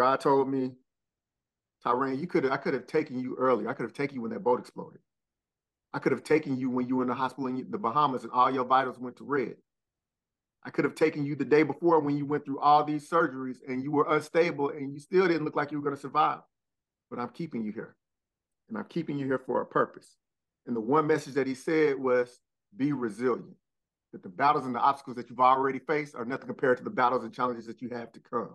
God told me, Tyran, you could I could have taken you earlier. I could have taken you when that boat exploded. I could have taken you when you were in the hospital in the Bahamas and all your vitals went to red. I could have taken you the day before when you went through all these surgeries and you were unstable and you still didn't look like you were going to survive. But I'm keeping you here. And I'm keeping you here for a purpose. And the one message that he said was be resilient. That the battles and the obstacles that you've already faced are nothing compared to the battles and challenges that you have to come.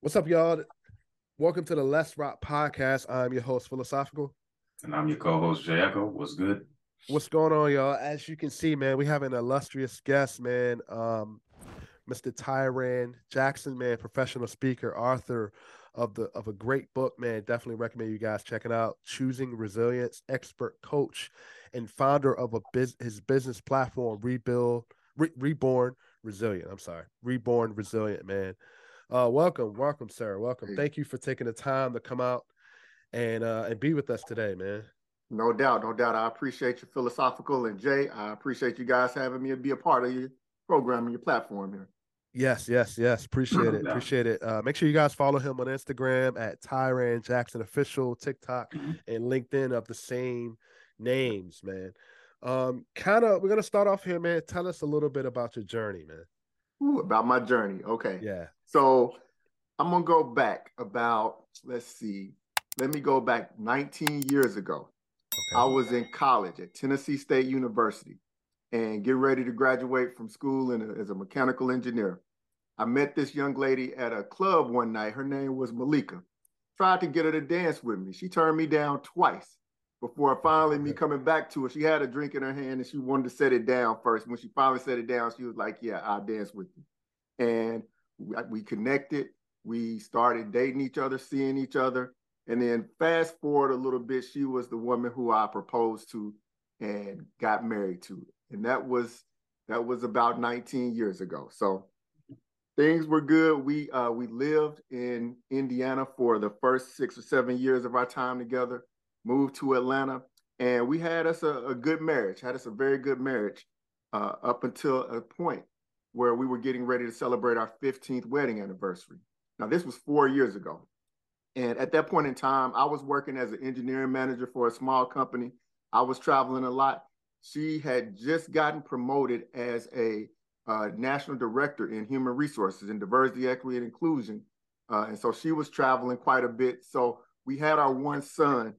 What's up, y'all? Welcome to the Let's Rock podcast. I'm your host, Philosophical. And I'm your co-host, Jay Echo. What's good? What's going on, y'all? As you can see, man, we have an illustrious guest, man. Um, Mr. Tyran Jackson, man, professional speaker, author of the of a great book, man. Definitely recommend you guys checking out. Choosing Resilience, expert coach, and founder of a biz, his business platform, Rebuild, Re, Reborn Resilient. I'm sorry, Reborn Resilient, man. Uh, welcome, welcome, sir. Welcome. Thank you for taking the time to come out and uh, and be with us today, man. No doubt, no doubt. I appreciate your philosophical and Jay. I appreciate you guys having me be a part of your program and your platform here. Yes, yes, yes. Appreciate it. Appreciate it. Uh, make sure you guys follow him on Instagram at Tyran Jackson Official, TikTok, mm-hmm. and LinkedIn of the same names, man. Um, kind of, we're gonna start off here, man. Tell us a little bit about your journey, man. Ooh, about my journey. Okay. Yeah. So I'm gonna go back about, let's see, let me go back 19 years ago. Okay. I was in college at Tennessee State University and getting ready to graduate from school in a, uh, as a mechanical engineer. I met this young lady at a club one night. Her name was Malika. Tried to get her to dance with me. She turned me down twice before finally me coming back to her. She had a drink in her hand and she wanted to set it down first. When she finally set it down, she was like, "Yeah, I'll dance with you." And we connected. We started dating each other, seeing each other, and then fast forward a little bit, she was the woman who I proposed to and got married to, and that was that was about 19 years ago. So things were good. We uh, we lived in Indiana for the first six or seven years of our time together. Moved to Atlanta, and we had us a, a good marriage. Had us a very good marriage uh, up until a point where we were getting ready to celebrate our 15th wedding anniversary. Now, this was four years ago. And at that point in time, I was working as an engineering manager for a small company. I was traveling a lot. She had just gotten promoted as a uh, national director in human resources and diversity, equity, and inclusion. Uh, and so she was traveling quite a bit. So we had our one son,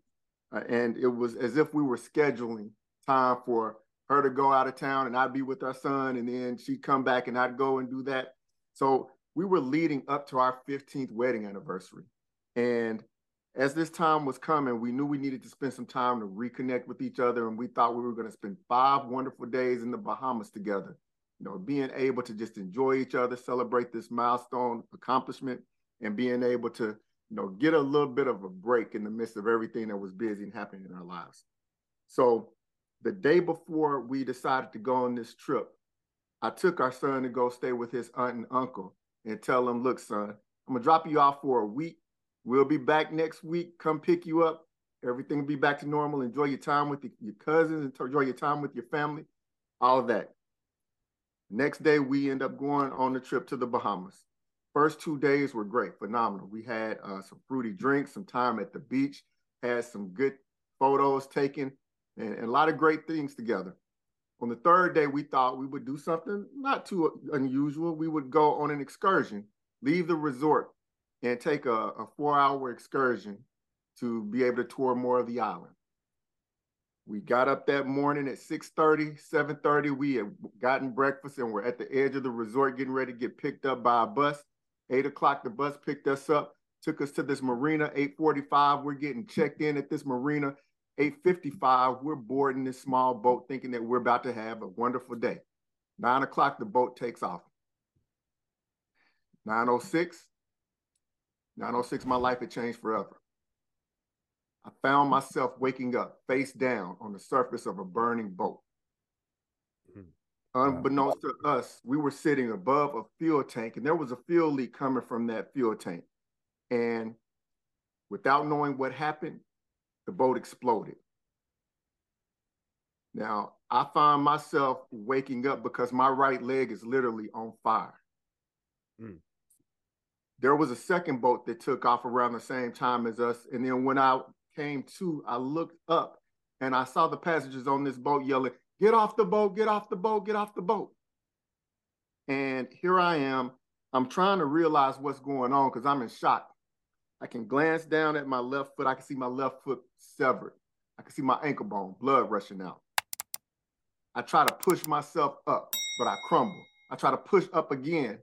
uh, and it was as if we were scheduling time for her to go out of town and I'd be with our son, and then she'd come back and I'd go and do that. So we were leading up to our 15th wedding anniversary. And as this time was coming, we knew we needed to spend some time to reconnect with each other. And we thought we were going to spend five wonderful days in the Bahamas together. You know, being able to just enjoy each other, celebrate this milestone accomplishment, and being able to, you know, get a little bit of a break in the midst of everything that was busy and happening in our lives. So the day before we decided to go on this trip, I took our son to go stay with his aunt and uncle and tell them, look, son, I'm gonna drop you off for a week. We'll be back next week. Come pick you up. Everything will be back to normal. Enjoy your time with the, your cousins. Enjoy your time with your family. All of that. Next day, we end up going on the trip to the Bahamas. First two days were great, phenomenal. We had uh, some fruity drinks, some time at the beach, had some good photos taken, and, and a lot of great things together. On the third day, we thought we would do something not too unusual. We would go on an excursion, leave the resort, and take a, a four hour excursion to be able to tour more of the island. We got up that morning at 6:30, 7:30. We had gotten breakfast and we're at the edge of the resort getting ready to get picked up by a bus. Eight o'clock, the bus picked us up, took us to this marina. 8:45, we're getting checked in at this marina. 8.55, we're boarding this small boat thinking that we're about to have a wonderful day. 9 o'clock, the boat takes off. 9.06, 906, my life had changed forever. I found myself waking up face down on the surface of a burning boat. Mm-hmm. Unbeknownst to us, we were sitting above a fuel tank, and there was a fuel leak coming from that fuel tank. And without knowing what happened, the boat exploded. Now, I find myself waking up because my right leg is literally on fire. Mm. There was a second boat that took off around the same time as us. And then when I came to, I looked up and I saw the passengers on this boat yelling, Get off the boat, get off the boat, get off the boat. And here I am. I'm trying to realize what's going on because I'm in shock. I can glance down at my left foot. I can see my left foot severed. I can see my ankle bone, blood rushing out. I try to push myself up, but I crumble. I try to push up again,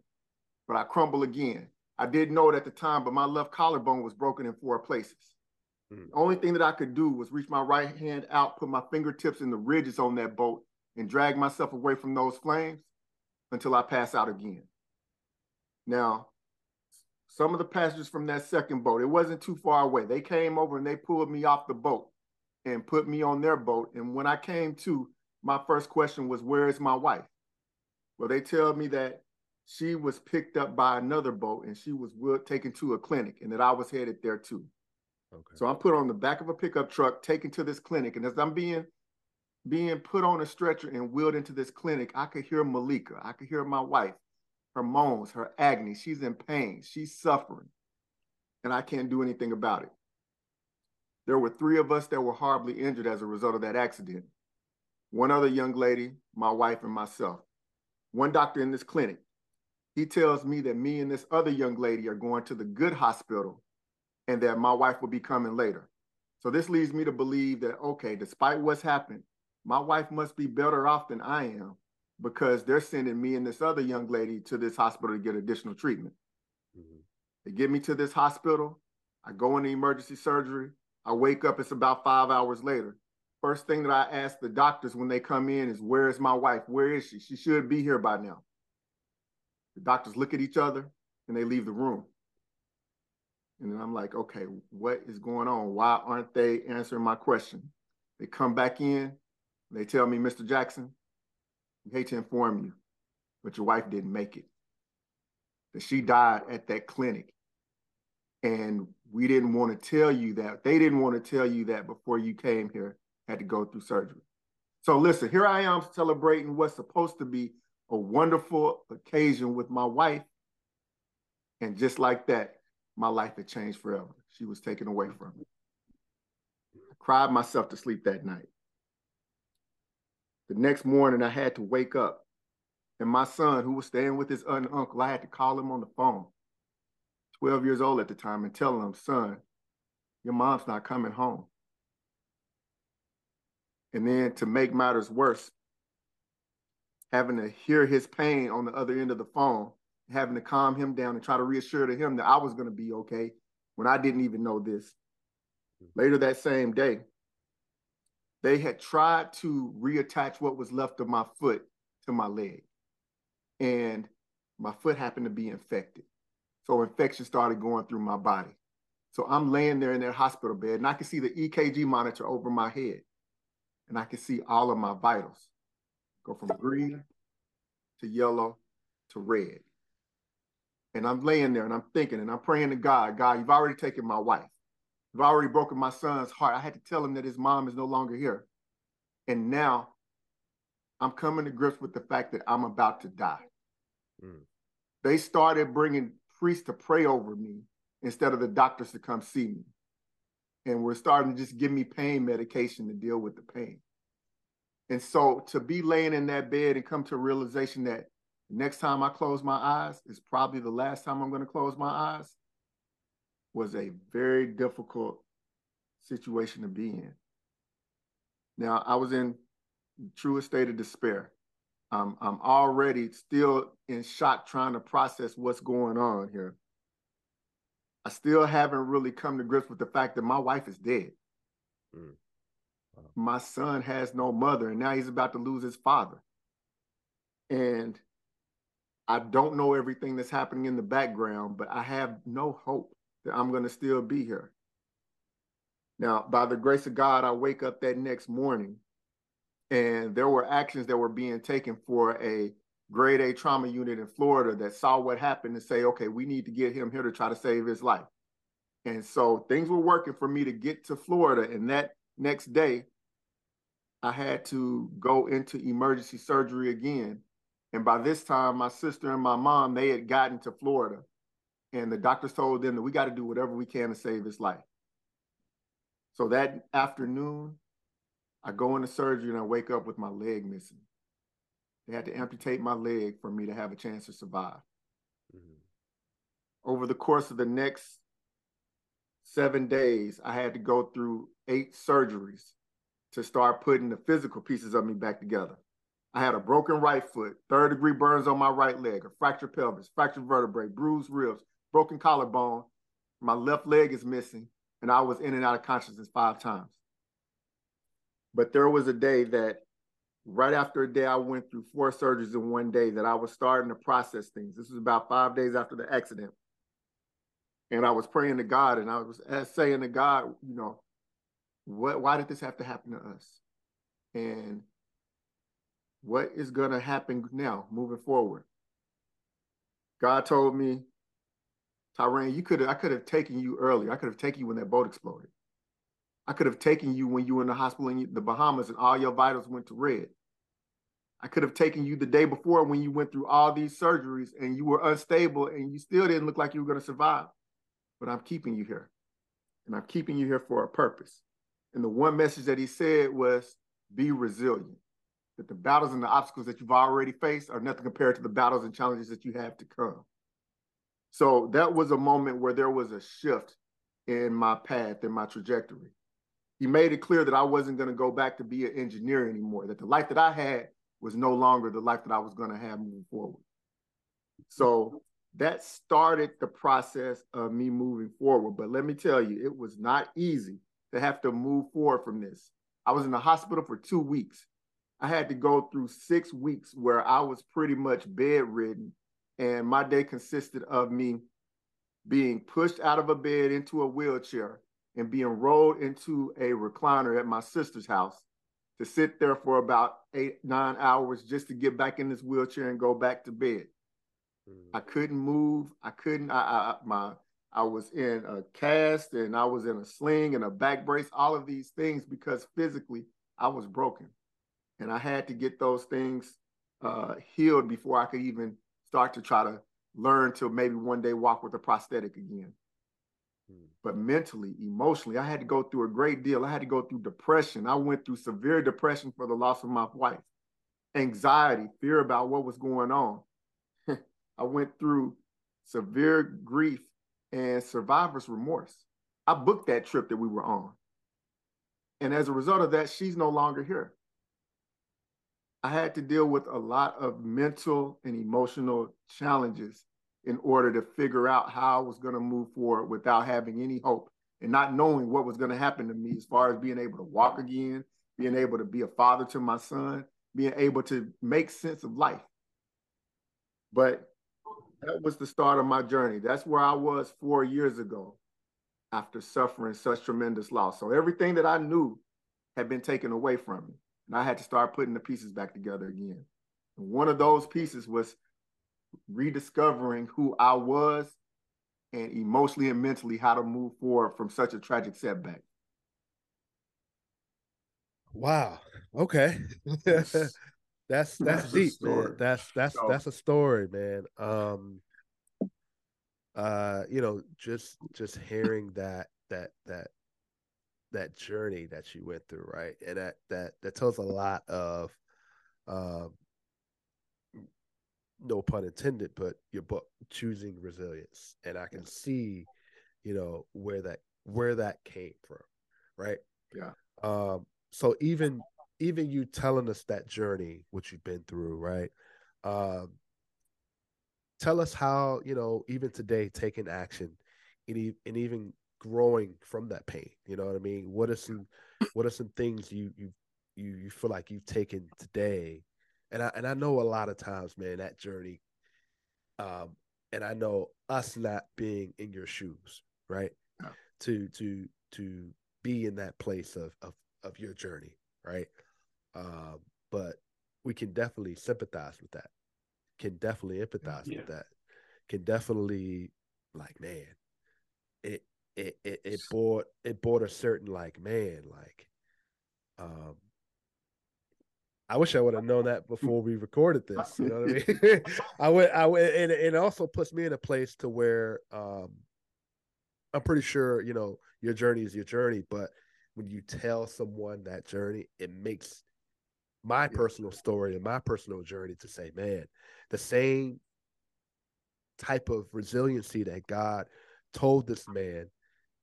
but I crumble again. I didn't know it at the time, but my left collarbone was broken in four places. Mm. The only thing that I could do was reach my right hand out, put my fingertips in the ridges on that boat, and drag myself away from those flames until I pass out again. Now, some of the passengers from that second boat, it wasn't too far away. They came over and they pulled me off the boat and put me on their boat. And when I came to, my first question was, Where is my wife? Well, they tell me that she was picked up by another boat and she was taken to a clinic and that I was headed there too. Okay. So I'm put on the back of a pickup truck, taken to this clinic. And as I'm being being put on a stretcher and wheeled into this clinic, I could hear Malika. I could hear my wife, her moans, her agony. She's in pain. She's suffering. And I can't do anything about it. There were three of us that were horribly injured as a result of that accident one other young lady, my wife, and myself. One doctor in this clinic. He tells me that me and this other young lady are going to the good hospital and that my wife will be coming later. So this leads me to believe that, okay, despite what's happened, my wife must be better off than I am because they're sending me and this other young lady to this hospital to get additional treatment. Mm-hmm. They get me to this hospital. I go into emergency surgery. I wake up, it's about five hours later. First thing that I ask the doctors when they come in is, Where is my wife? Where is she? She should be here by now. The doctors look at each other and they leave the room. And then I'm like, okay, what is going on? Why aren't they answering my question? They come back in, they tell me, Mr. Jackson, we hate to inform you, but your wife didn't make it. That she died at that clinic. And we didn't want to tell you that. They didn't want to tell you that before you came here had to go through surgery. So listen, here I am celebrating what's supposed to be a wonderful occasion with my wife. And just like that, my life had changed forever. She was taken away from me. I cried myself to sleep that night. The next morning, I had to wake up. And my son, who was staying with his aunt and uncle, I had to call him on the phone, 12 years old at the time, and tell him, son, your mom's not coming home. And then to make matters worse, having to hear his pain on the other end of the phone, having to calm him down and try to reassure to him that I was going to be okay when I didn't even know this. Mm-hmm. Later that same day, they had tried to reattach what was left of my foot to my leg. And my foot happened to be infected. So infection started going through my body. So I'm laying there in that hospital bed and I can see the EKG monitor over my head and I can see all of my vitals go from green to yellow to red. And I'm laying there and I'm thinking and I'm praying to God, God, you've already taken my wife. You've already broken my son's heart. I had to tell him that his mom is no longer here. And now I'm coming to grips with the fact that I'm about to die. Mm. They started bringing priests to pray over me instead of the doctors to come see me and we're starting to just give me pain medication to deal with the pain. And so to be laying in that bed and come to a realization that next time I close my eyes is probably the last time I'm going to close my eyes was a very difficult situation to be in. Now, I was in true state of despair. Um, I'm already still in shock trying to process what's going on here. I still haven't really come to grips with the fact that my wife is dead. Mm. Wow. My son has no mother, and now he's about to lose his father. And I don't know everything that's happening in the background, but I have no hope that I'm going to still be here. Now, by the grace of God, I wake up that next morning and there were actions that were being taken for a grade A trauma unit in Florida that saw what happened and say, okay, we need to get him here to try to save his life. And so things were working for me to get to Florida. And that next day, I had to go into emergency surgery again. And by this time, my sister and my mom, they had gotten to Florida. And the doctors told them that we got to do whatever we can to save his life. So that afternoon, I go into surgery and I wake up with my leg missing. They had to amputate my leg for me to have a chance to survive. Mm-hmm. Over the course of the next seven days, I had to go through eight surgeries to start putting the physical pieces of me back together. I had a broken right foot, third degree burns on my right leg, a fractured pelvis, fractured vertebrae, bruised ribs, broken collarbone. My left leg is missing, and I was in and out of consciousness five times. But there was a day that right after a day I went through four surgeries in one day that I was starting to process things. This was about five days after the accident. And I was praying to God and I was saying to God, you know, what why did this have to happen to us? And what is going to happen now moving forward? God told me, Tyran, you could I could have taken you earlier. I could have taken you when that boat exploded. I could have taken you when you were in the hospital in the Bahamas and all your vitals went to red. I could have taken you the day before when you went through all these surgeries and you were unstable and you still didn't look like you were going to survive. But I'm keeping you here. And I'm keeping you here for a purpose. And the one message that he said was be resilient. That the battles and the obstacles that you've already faced are nothing compared to the battles and challenges that you have to come. So that was a moment where there was a shift in my path, and my trajectory he made it clear that I wasn't going to go back to be an engineer anymore, that the life that I had was no longer the life that I was going to have moving forward. So that started the process of me moving forward. But let me tell you, it was not easy to have to move forward from this. I was in the hospital for two weeks. I had to go through six weeks where I was pretty much bedridden. And my day consisted of me being pushed out of a bed into a wheelchair, and being rolled into a recliner at my sister's house to sit there for about eight, nine hours just to get back in this wheelchair and go back to bed. Mm. I couldn't move. I couldn't, I, I, my, I was in a cast and I was in a sling and a back brace, all of these things because physically I was broken. And I had to get those things uh, healed before I could even start to try to learn to maybe one day walk with a prosthetic again. Hmm. But mentally, emotionally, I had to go through a great deal. I had to go through depression. I went through severe depression for the loss of my wife, anxiety, fear about what was going on. I went through severe grief and survivor's remorse. I booked that trip that we were on. And as a result of that, she's no longer here. I had to deal with a lot of mental and emotional challenges in order to figure out how I was going to move forward without having any hope and not knowing what was going to happen to me as far as being able to walk again, being able to be a father to my son, being able to make sense of life. But that was the start of my journey. That's where I was four years ago after suffering such tremendous loss. So everything that I knew had been taken away from me. And I had to start putting the pieces back together again. And one of those pieces was rediscovering who I was and emotionally and mentally how to move forward from such a tragic setback. Wow. Okay. that's that's, that's deep, man. That's that's so, that's a story, man. Um uh you know just just hearing that that that that journey that you went through right and that that that tells a lot of um no pun intended, but your book choosing resilience, and I can see, you know, where that where that came from, right? Yeah. Um. So even even you telling us that journey, what you've been through, right? Um. Tell us how you know even today taking action, and, and even growing from that pain. You know what I mean? What are some what are some things you you you you feel like you've taken today and I and I know a lot of times, man, that journey, um, and I know us not being in your shoes, right? Yeah. To to to be in that place of of of your journey, right? Um, but we can definitely sympathize with that. Can definitely empathize yeah. with that. Can definitely like, man, it it it, it brought it brought a certain like, man, like um I wish I would have known that before we recorded this. You know what I mean? I would, I would, and it also puts me in a place to where um, I'm pretty sure you know your journey is your journey, but when you tell someone that journey, it makes my personal story and my personal journey to say, man, the same type of resiliency that God told this man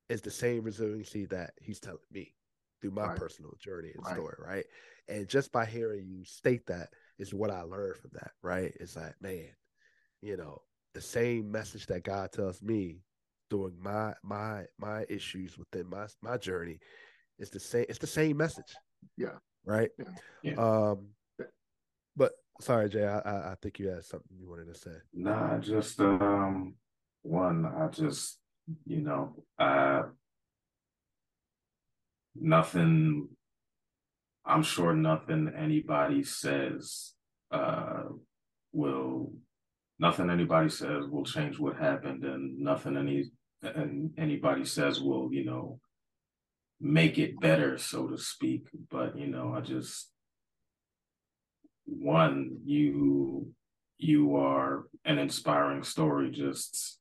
is the same resiliency that He's telling me through my right. personal journey and right. story, right? And just by hearing you state that is what I learned from that, right? It's like, man, you know, the same message that God tells me during my my my issues within my my journey is the same. It's the same message. Yeah. Right. Yeah. yeah. Um. But sorry, Jay. I I think you had something you wanted to say. Nah, just um, one. I just you know, uh, nothing I'm sure nothing anybody says uh, will nothing anybody says will change what happened, and nothing any and anybody says will you know make it better, so to speak. But you know, I just one you you are an inspiring story just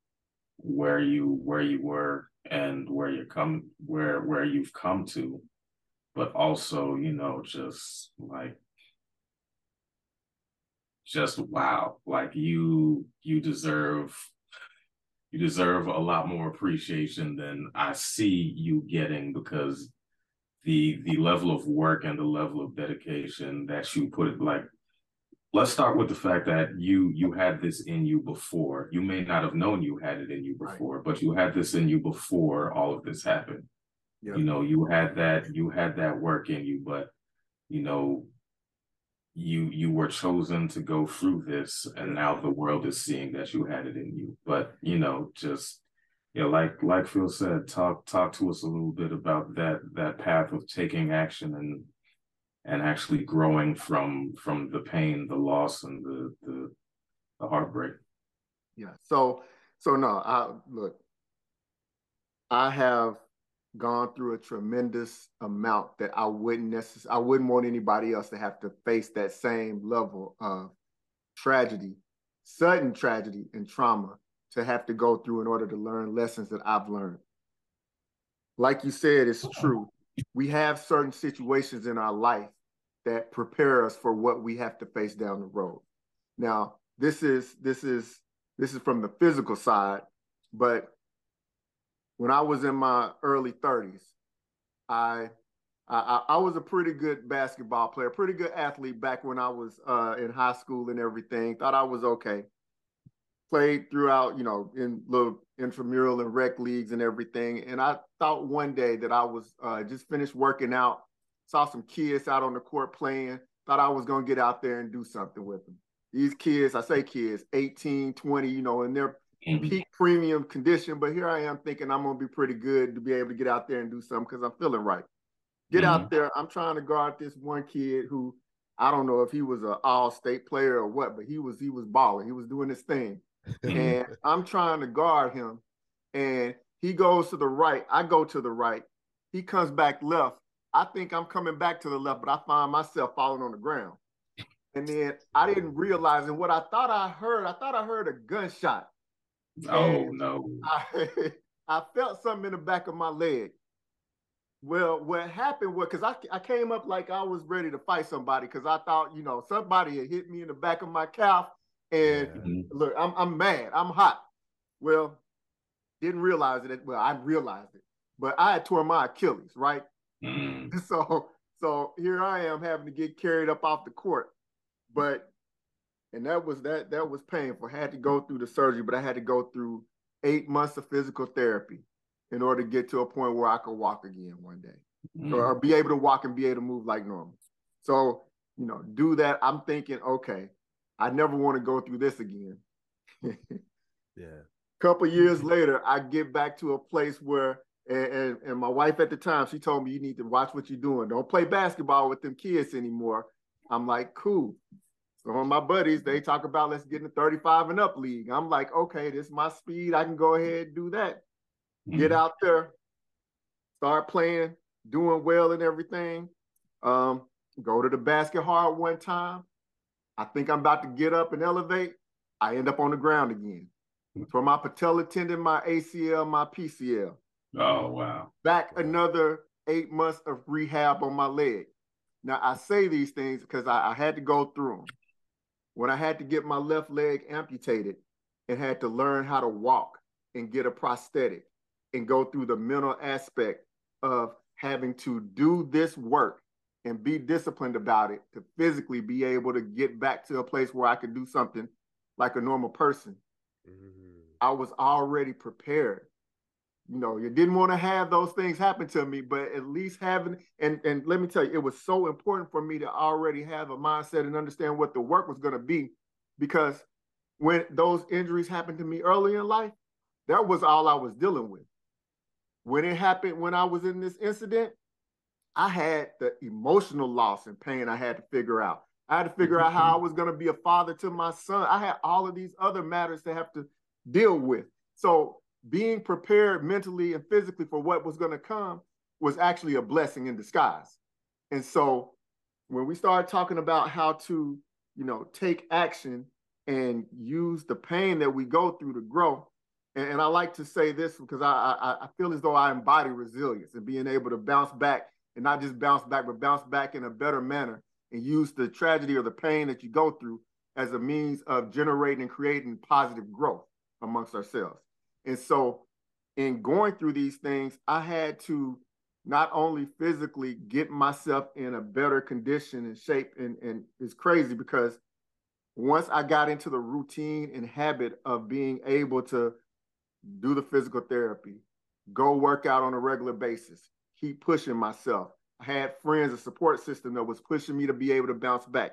where you where you were and where you come where where you've come to but also, you know, just like just wow. Like you you deserve you deserve a lot more appreciation than I see you getting because the the level of work and the level of dedication that you put like let's start with the fact that you you had this in you before you may not have known you had it in you before right. but you had this in you before all of this happened Yep. You know, you had that you had that work in you, but you know, you you were chosen to go through this, and now the world is seeing that you had it in you. But you know, just yeah, like like Phil said, talk talk to us a little bit about that that path of taking action and and mm-hmm. actually growing from from the pain, the loss, and the the, the heartbreak. Yeah. So so no, I look. I have gone through a tremendous amount that I wouldn't necessarily, I wouldn't want anybody else to have to face that same level of tragedy, sudden tragedy and trauma to have to go through in order to learn lessons that I've learned. Like you said, it's uh-huh. true. We have certain situations in our life that prepare us for what we have to face down the road. Now, this is this is this is from the physical side, but when I was in my early 30s, I, I I was a pretty good basketball player, pretty good athlete back when I was uh, in high school and everything. Thought I was okay. Played throughout, you know, in little intramural and rec leagues and everything. And I thought one day that I was uh, just finished working out, saw some kids out on the court playing, thought I was going to get out there and do something with them. These kids, I say kids, 18, 20, you know, and they're mm-hmm. peak premium condition. But here I am thinking I'm gonna be pretty good to be able to get out there and do something because I'm feeling right. Get mm-hmm. out there. I'm trying to guard this one kid who I don't know if he was an all-state player or what, but he was he was balling. He was doing his thing. Mm-hmm. and I'm trying to guard him. And he goes to the right. I go to the right. He comes back left. I think I'm coming back to the left, but I find myself falling on the ground. And then I didn't realize, and what I thought I heard, I thought I heard a gunshot. Oh no. I, I felt something in the back of my leg. Well, what happened was because I, I came up like I was ready to fight somebody because I thought, you know, somebody had hit me in the back of my calf. And. Mm-hmm. look, I'm, I'm mad. I'm hot. Well, didn't realize it. Well, I realized it, but I had torn my Achilles, right? Mm. So, so here I am having to get carried up off the court. But and that was that that was painful. I had to go through the surgery, but I had to go through eight months of physical therapy in order to get to a point where I could walk again one day, mm-hmm. or be able to walk and be able to move like normal. So you know, do that. I'm thinking, okay, I never want to go through this again. yeah. couple years later, I get back to a place where and, and, and my wife at the time, she told me you need to watch what you're doing. Don't play basketball with them kids anymore. I'm like, cool. Some of my buddies, they talk about let's get in the 35 and up league. I'm like, okay, this is my speed. I can go ahead and do that. Mm-hmm. Get out there, start playing, doing well and everything. Um, go to the basket hard one time. I think I'm about to get up and elevate. I end up on the ground again. For my patella tendon, my ACL, my PCL. Oh wow. Back another eight months of rehab on my leg. Now I say these things because I, I had to go through them. When I had to get my left leg amputated and had to learn how to walk and get a prosthetic and go through the mental aspect of having to do this work and be disciplined about it to physically be able to get back to a place where I could do something like a normal person. Mm-hmm. I was already prepared you know, you didn't want to have those things happen to me, but at least having and and let me tell you, it was so important for me to already have a mindset and understand what the work was going to be, because when those injuries happened to me early in life, that was all I was dealing with. When it happened, when I was in this incident, I had the emotional loss and pain I had to figure out. I had to figure out how I mm-hmm. was going to be a father to my son. I had all of these other matters to have to deal with. So being prepared mentally and physically for what was going to come was actually a blessing in disguise. And so when we started talking about how to, you know, take action and use the pain that we go through to grow, and, and I like to say this because I, I I feel as though I embody resilience and being able to bounce back and not just bounce back, but bounce back in a better manner and use the tragedy or the pain that you go through as a means of generating and creating positive growth amongst ourselves. And so, in going through these things, I had to not only physically get myself in a better condition and shape, and, and it's crazy because once I got into the routine and habit of being able to do the physical therapy, go work out on a regular basis, keep pushing myself. I had friends, a support system that was pushing me to be able to bounce back.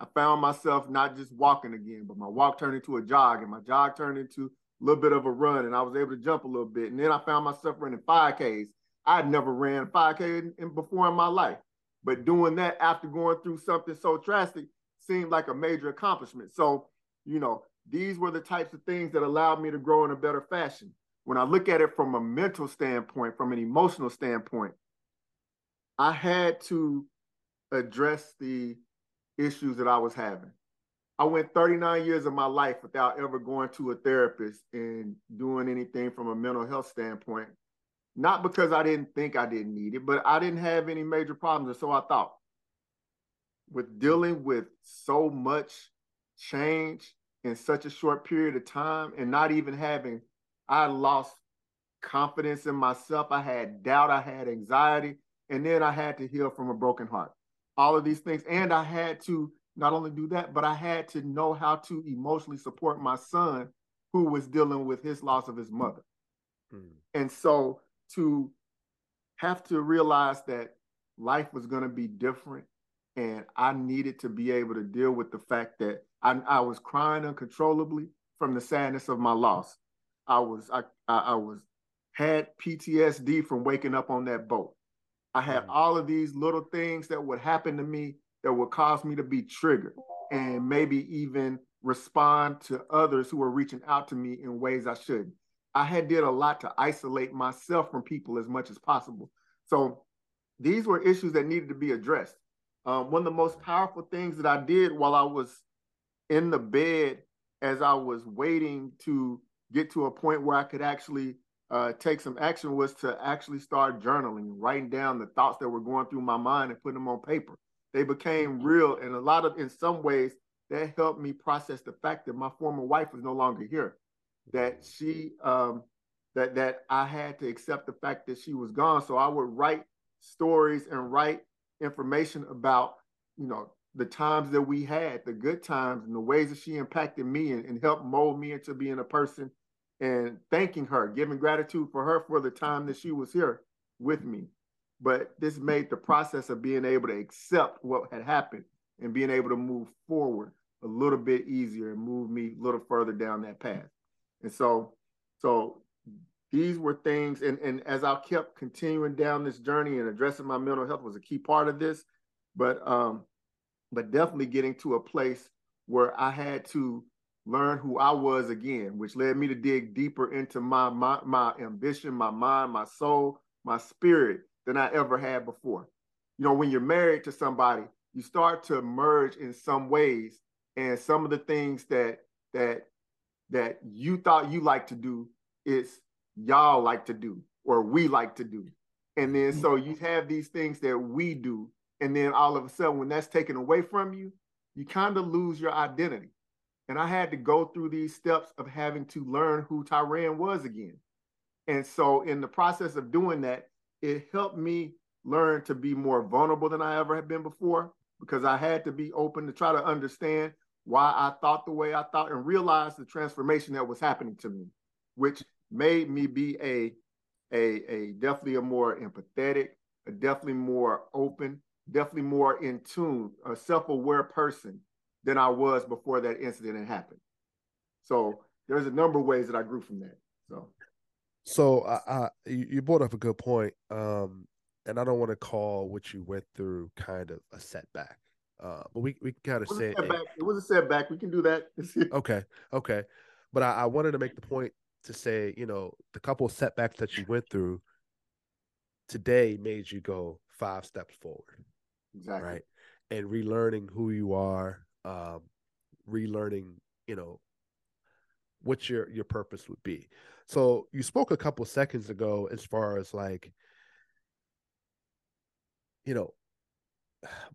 I found myself not just walking again, but my walk turned into a jog, and my jog turned into a little bit of a run and I was able to jump a little bit. And then I found myself running 5Ks. I'd never ran 5K in, in before in my life. But doing that after going through something so drastic seemed like a major accomplishment. So, you know, these were the types of things that allowed me to grow in a better fashion. When I look at it from a mental standpoint, from an emotional standpoint, I had to address the issues that I was having. I went 39 years of my life without ever going to a therapist and doing anything from a mental health standpoint. Not because I didn't think I didn't need it, but I didn't have any major problems, And so I thought. With dealing with so much change in such a short period of time and not even having, I lost confidence in myself. I had doubt, I had anxiety, and then I had to heal from a broken heart. All of these things. And I had to not only do that, but I had to know how to emotionally support my son who was dealing with his loss of his mother. Mm. And so to have to realize that life was going to be different and I needed to be able to deal with the fact that I, I was crying uncontrollably from the sadness of my loss. I was I, I, I was had PTSD from waking up on that boat. I had mm. all of these little things that would happen to me that would cause me to be triggered and maybe even respond to others who were reaching out to me in ways I shouldn't. I had did a lot to isolate myself from people as much as possible. So these were issues that needed to be addressed. Um, one of the most powerful things that I did while I was in the bed as I was waiting to get to a point where I could actually uh, take some action was to actually start journaling, writing down the thoughts that were going through my mind and putting them on paper. They became real, and a lot of, in some ways, that helped me process the fact that my former wife was no longer here. That she, um, that that I had to accept the fact that she was gone. So I would write stories and write information about, you know, the times that we had, the good times, and the ways that she impacted me and, and helped mold me into being a person. And thanking her, giving gratitude for her for the time that she was here with me but this made the process of being able to accept what had happened and being able to move forward a little bit easier and move me a little further down that path. And so So these were things, and, and as I kept continuing down this journey and addressing my mental health was a key part of this, but um, but definitely getting to a place where I had to learn who I was again, which led me to dig deeper into my my my ambition, my mind, my soul, my spirit than I ever had before. You know, when you're married to somebody, you start to merge in some ways, and some of the things that that that you thought you like to do is y'all like to do or we like to do. And then so you have these things that we do. And then all of a sudden, when that's taken away from you, you kind of lose your identity. And I had to go through these steps of having to learn who Tyran was again. And so, in the process of doing that, it helped me learn to be more vulnerable than I ever had been before because I had to be open to try to understand why I thought the way I thought and realize the transformation that was happening to me, which made me be a a, a definitely a more empathetic, a definitely more open, definitely more in tune, a self-aware person than I was before that incident had happened. So there's a number of ways that I grew from that. So, so I, I you brought up a good point, um, and I don't want to call what you went through kind of a setback, uh, but we we kind of say it, it was a setback. We can do that. okay, okay, but I, I wanted to make the point to say, you know, the couple of setbacks that you went through today made you go five steps forward. Exactly. Right. And relearning who you are, um, relearning, you know, what your your purpose would be. So you spoke a couple seconds ago as far as like, you know,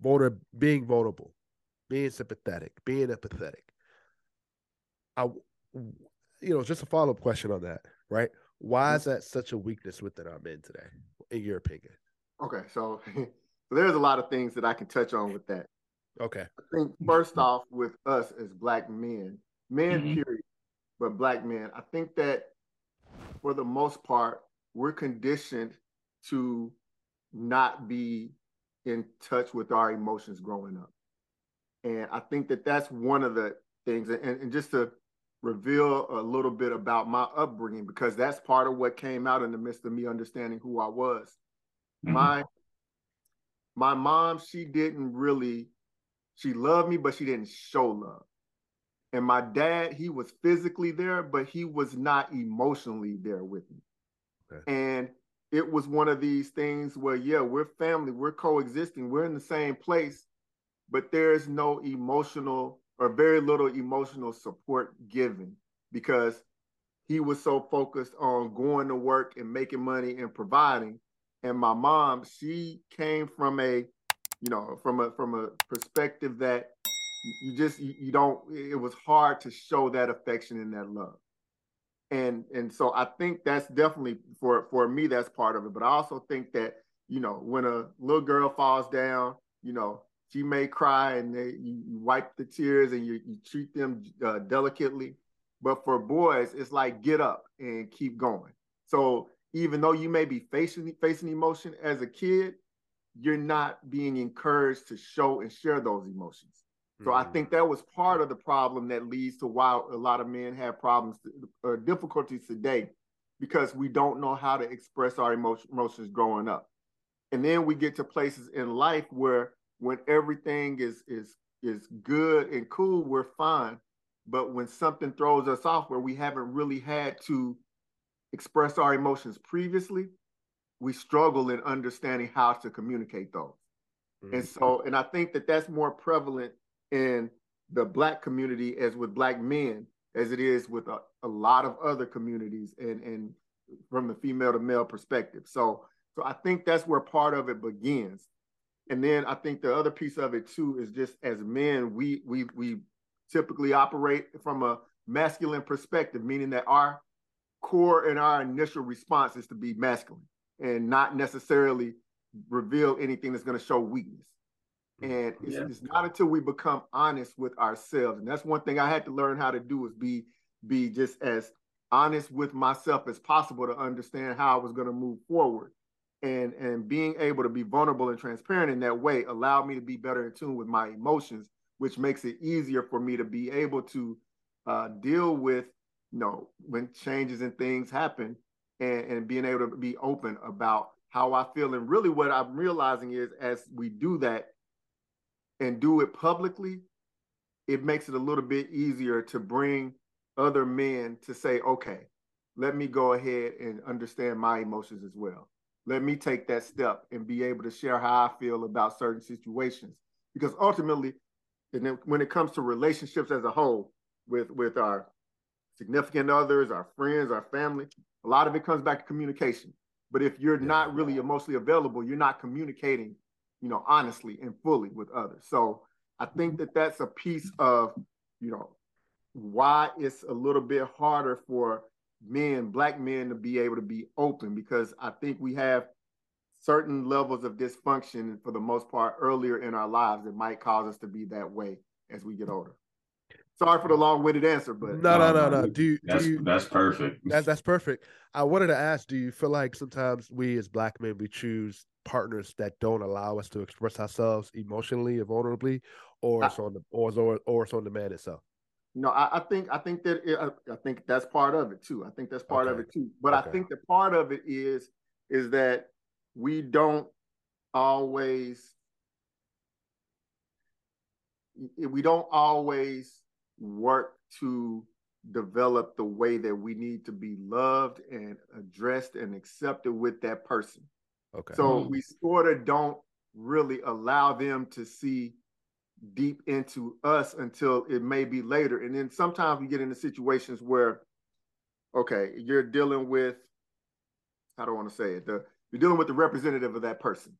vulner being vulnerable, being sympathetic, being empathetic. I you know, just a follow up question on that, right? Why mm-hmm. is that such a weakness within our men today, in your opinion? Okay, so there's a lot of things that I can touch on with that. Okay. I think first off, with us as black men, men mm-hmm. period, but black men, I think that for the most part, we're conditioned to not be in touch with our emotions growing up. And I think that that's one of the things. And, and just to reveal a little bit about my upbringing because that's part of what came out in the midst of me understanding who I was. Mm-hmm. My my mom, she didn't really she loved me, but she didn't show love. And my dad, he was physically there, but he was not emotionally there with me. Okay. And it was one of these things where, yeah, we're family, we're coexisting, we're in the same place, but there's no emotional or very little emotional support given because he was so focused on going to work and making money and providing. And my mom, she came from a, you know, from a from a perspective that you just you, you don't it was hard to show that affection and that love. And and so I think that's definitely for for me that's part of it. But I also think that, you know, when a little girl falls down, you know, she may cry and they, you, wipe the tears and you, you treat them uh, delicately. But for boys, it's like get up and keep going. So even though you may be facing facing emotion as a kid, you're not being encouraged to show and share those emotions. So mm-hmm. I think that was part of the problem that leads to why a lot of men have problems or difficulties today because we don't know how to express our emotion, emotions growing up. And then we get to places in life where when everything is is is good and cool, we're fine. But when something throws us off where we haven't really had to express our emotions previously, we struggle in understanding how to communicate those. Mm-hmm. And so, and I think that that's more prevalent in the black community as with black men as it is with a, a lot of other communities and and from the female to male perspective. So so I think that's where part of it begins and then I think the other piece of it too is just as men, we we we typically operate from a masculine perspective, meaning that our core and our initial response is to be masculine and not necessarily reveal anything that's going to show weakness. And it's, yeah. it's, not until we become honest with ourselves, and that's one thing I had to learn how to do is be be just as honest with myself as possible to understand how I was going to move forward and and being able to be vulnerable and transparent in that way allowed me to be better in tune with my emotions which makes it easier for me to be able to uh, deal with you know, when changes and things happen and, and being able to be open about how I feel. And really what I'm realizing is as we do that and do it publicly, it makes it a little bit easier to bring other men to say, okay, let me go ahead and understand my emotions as well. Let me take that step and be able to share how I feel about certain situations. Because ultimately, and when it comes to relationships as a whole, with with our significant others, our friends, our family, a lot of it comes back to communication. But if you're yeah. not really emotionally available, you're not communicating, you know, honestly and fully with others. So I think mm-hmm. that that's a piece of, you know, why it's a little bit harder for men, black men, to be able to be open because I think we have certain levels of dysfunction for the most part earlier in our lives that might cause us to be that way as we get older. Sorry for the long-winded answer, but no, no, no, no. Um, do you? That's do you, that's perfect. That's that's perfect. I wanted to ask: Do you feel like sometimes we as black men we choose partners that don't allow us to express ourselves emotionally or vulnerably, or I, it's on the or or, or it's on the man itself? No, I, I think I think that it, I, I, think that's part of it too. I think that's part okay. of it too. But okay. I think the part of it is is that we don't always we don't always work to develop the way that we need to be loved and addressed and accepted with that person. Okay. So mm. we sort of don't really allow them to see deep into us until it may be later. And then sometimes we get into situations where, okay, you're dealing with, I don't want to say it? The you're dealing with the representative of that person.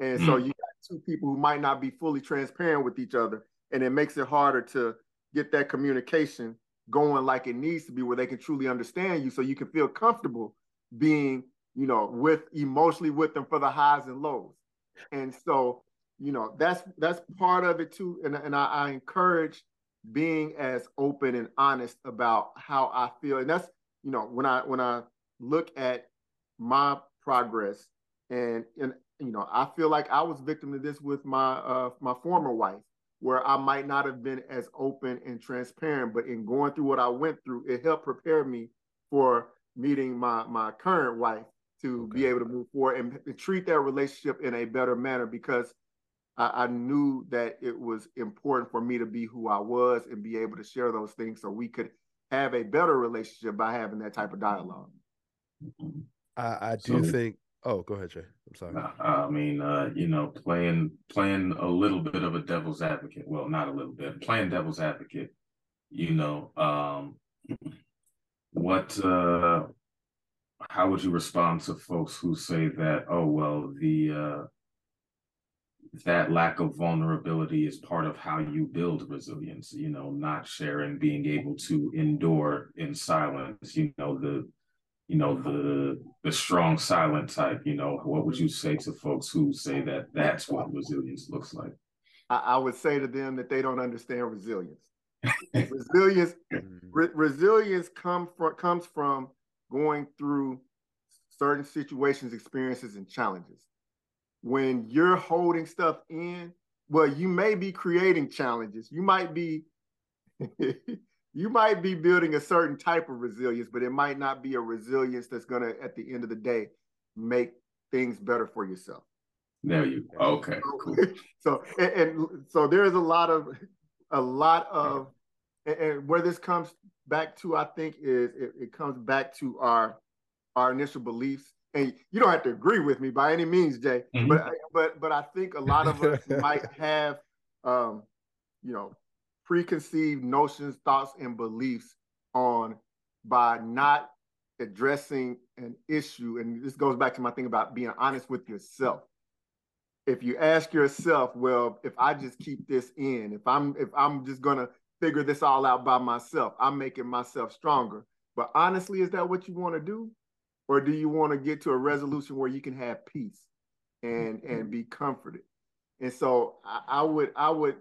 And so you got two people who might not be fully transparent with each other. And it makes it harder to get that communication going like it needs to be where they can truly understand you so you can feel comfortable being you know with emotionally with them for the highs and lows. And so you know that's that's part of it too. And, and I, I encourage being as open and honest about how i feel. And that's you know when i when i look at my progress and and you know i feel like i was victim to this with my uh my former wife where I might not have been as open and transparent, but in going through what I went through, it helped prepare me for meeting my my current wife to okay. be able to move forward and, and, treat that relationship in a better manner because I, I, knew that it was important for me to be who I was and be able to share those things so we could have a better relationship by having that type of dialogue. Mm-hmm. I, I do so, think Oh, go ahead, Jay. I'm sorry. I mean, uh, you know, playing playing a little bit of a devil's advocate. Well, not a little bit. Playing devil's advocate. You know, um, what? Uh, how would you respond to folks who say that? Oh, well, the uh, that lack of vulnerability is part of how you build resilience. You know, not sharing, being able to endure in silence. You know, the you know the the strong silent type you know what would you say to folks who say that that's what resilience looks like? I, I would say to them that they don't understand resilience. Resilience mm-hmm. re- resilience come from comes from going through certain situations experiences and challenges. When you're holding stuff in well you may be creating challenges. You might be you might be building a certain type of resilience, but it might not be a resilience that's going to, at the end of the day, make things better for yourself. There you go. Okay. Cool. so and, and, so there's a lot of a lot of and, and, where this comes back to, I think, is it, it comes back to our our initial beliefs. And you don't have to agree with me by any means, Jay. Mm-hmm. But but but I think a lot of us might have um, you know, preconceived notions, thoughts, and beliefs on by not addressing an issue. And this goes back to my thing about being honest with yourself. If you ask yourself, well, if I just keep this in, if I'm if I'm just gonna figure this all out by myself, I'm making myself stronger. But honestly, is that what you want to do? Or do you want to get to a resolution where you can have peace and and mm-hmm. be comforted? And so I, I would I would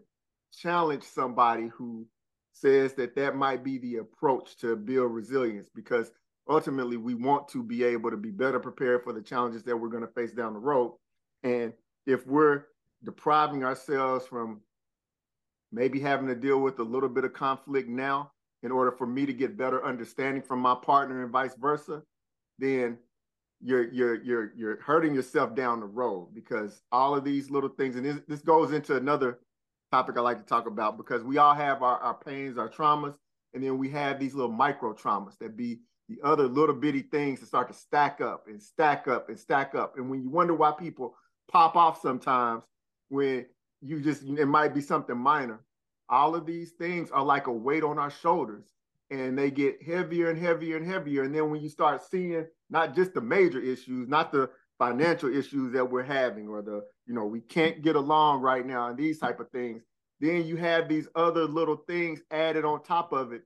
challenge somebody who says that that might be the approach to build resilience because ultimately we want to be able to be better prepared for the challenges that we're going to face down the road. And if we're depriving ourselves from maybe having to deal with a little bit of conflict now in order for me to get better understanding from my partner and vice versa, then you're you're you're you're hurting yourself down the road because all of these little things, and this, this goes into another topic I like to talk about because we all have our, our pains, our traumas, and then we have these little micro traumas that be the other little bitty things that start to stack up and stack up and stack up. And when you wonder why people pop off sometimes when you just it might be something minor. All of these things are like a weight on our shoulders and they get heavier and heavier and heavier. And then when you start seeing not just the major issues, not the financial issues that we're having or the, you know, we can't get along right now and these type of things, then you have these other little things added on top of it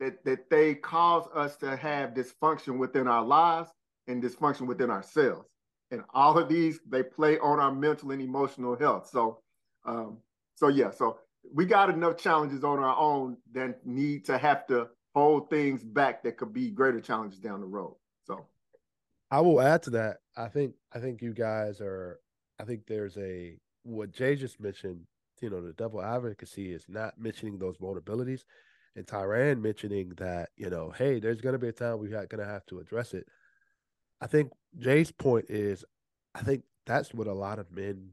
that, that they cause us to have dysfunction within our lives and dysfunction within ourselves. And all of these, they play on our mental and emotional health. So, um, so yeah, so we got enough challenges on our own that need to have to hold things back that could be greater challenges down the road. So I will add to that. I think I think you guys are I think there's a what Jay just mentioned, you know, the double advocacy is not mentioning those vulnerabilities and Tyran mentioning that, you know, hey, there's gonna be a time we're gonna have to address it. I think Jay's point is I think that's what a lot of men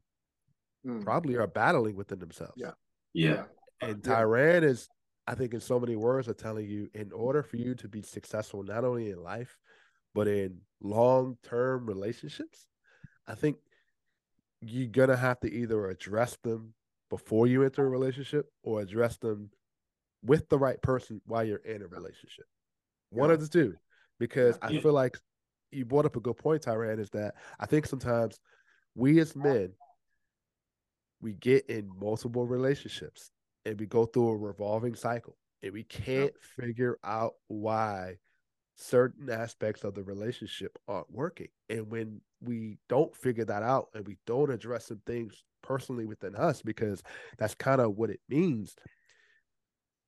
mm. probably are battling within themselves. Yeah. Yeah. And Tyran yeah. is I think in so many words are telling you in order for you to be successful not only in life but in long-term relationships, I think you're gonna have to either address them before you enter a relationship or address them with the right person while you're in a relationship. One yeah. of the two. Because I feel like you brought up a good point, Tyran, is that I think sometimes we as men we get in multiple relationships and we go through a revolving cycle and we can't figure out why certain aspects of the relationship aren't working. And when we don't figure that out and we don't address some things personally within us, because that's kind of what it means,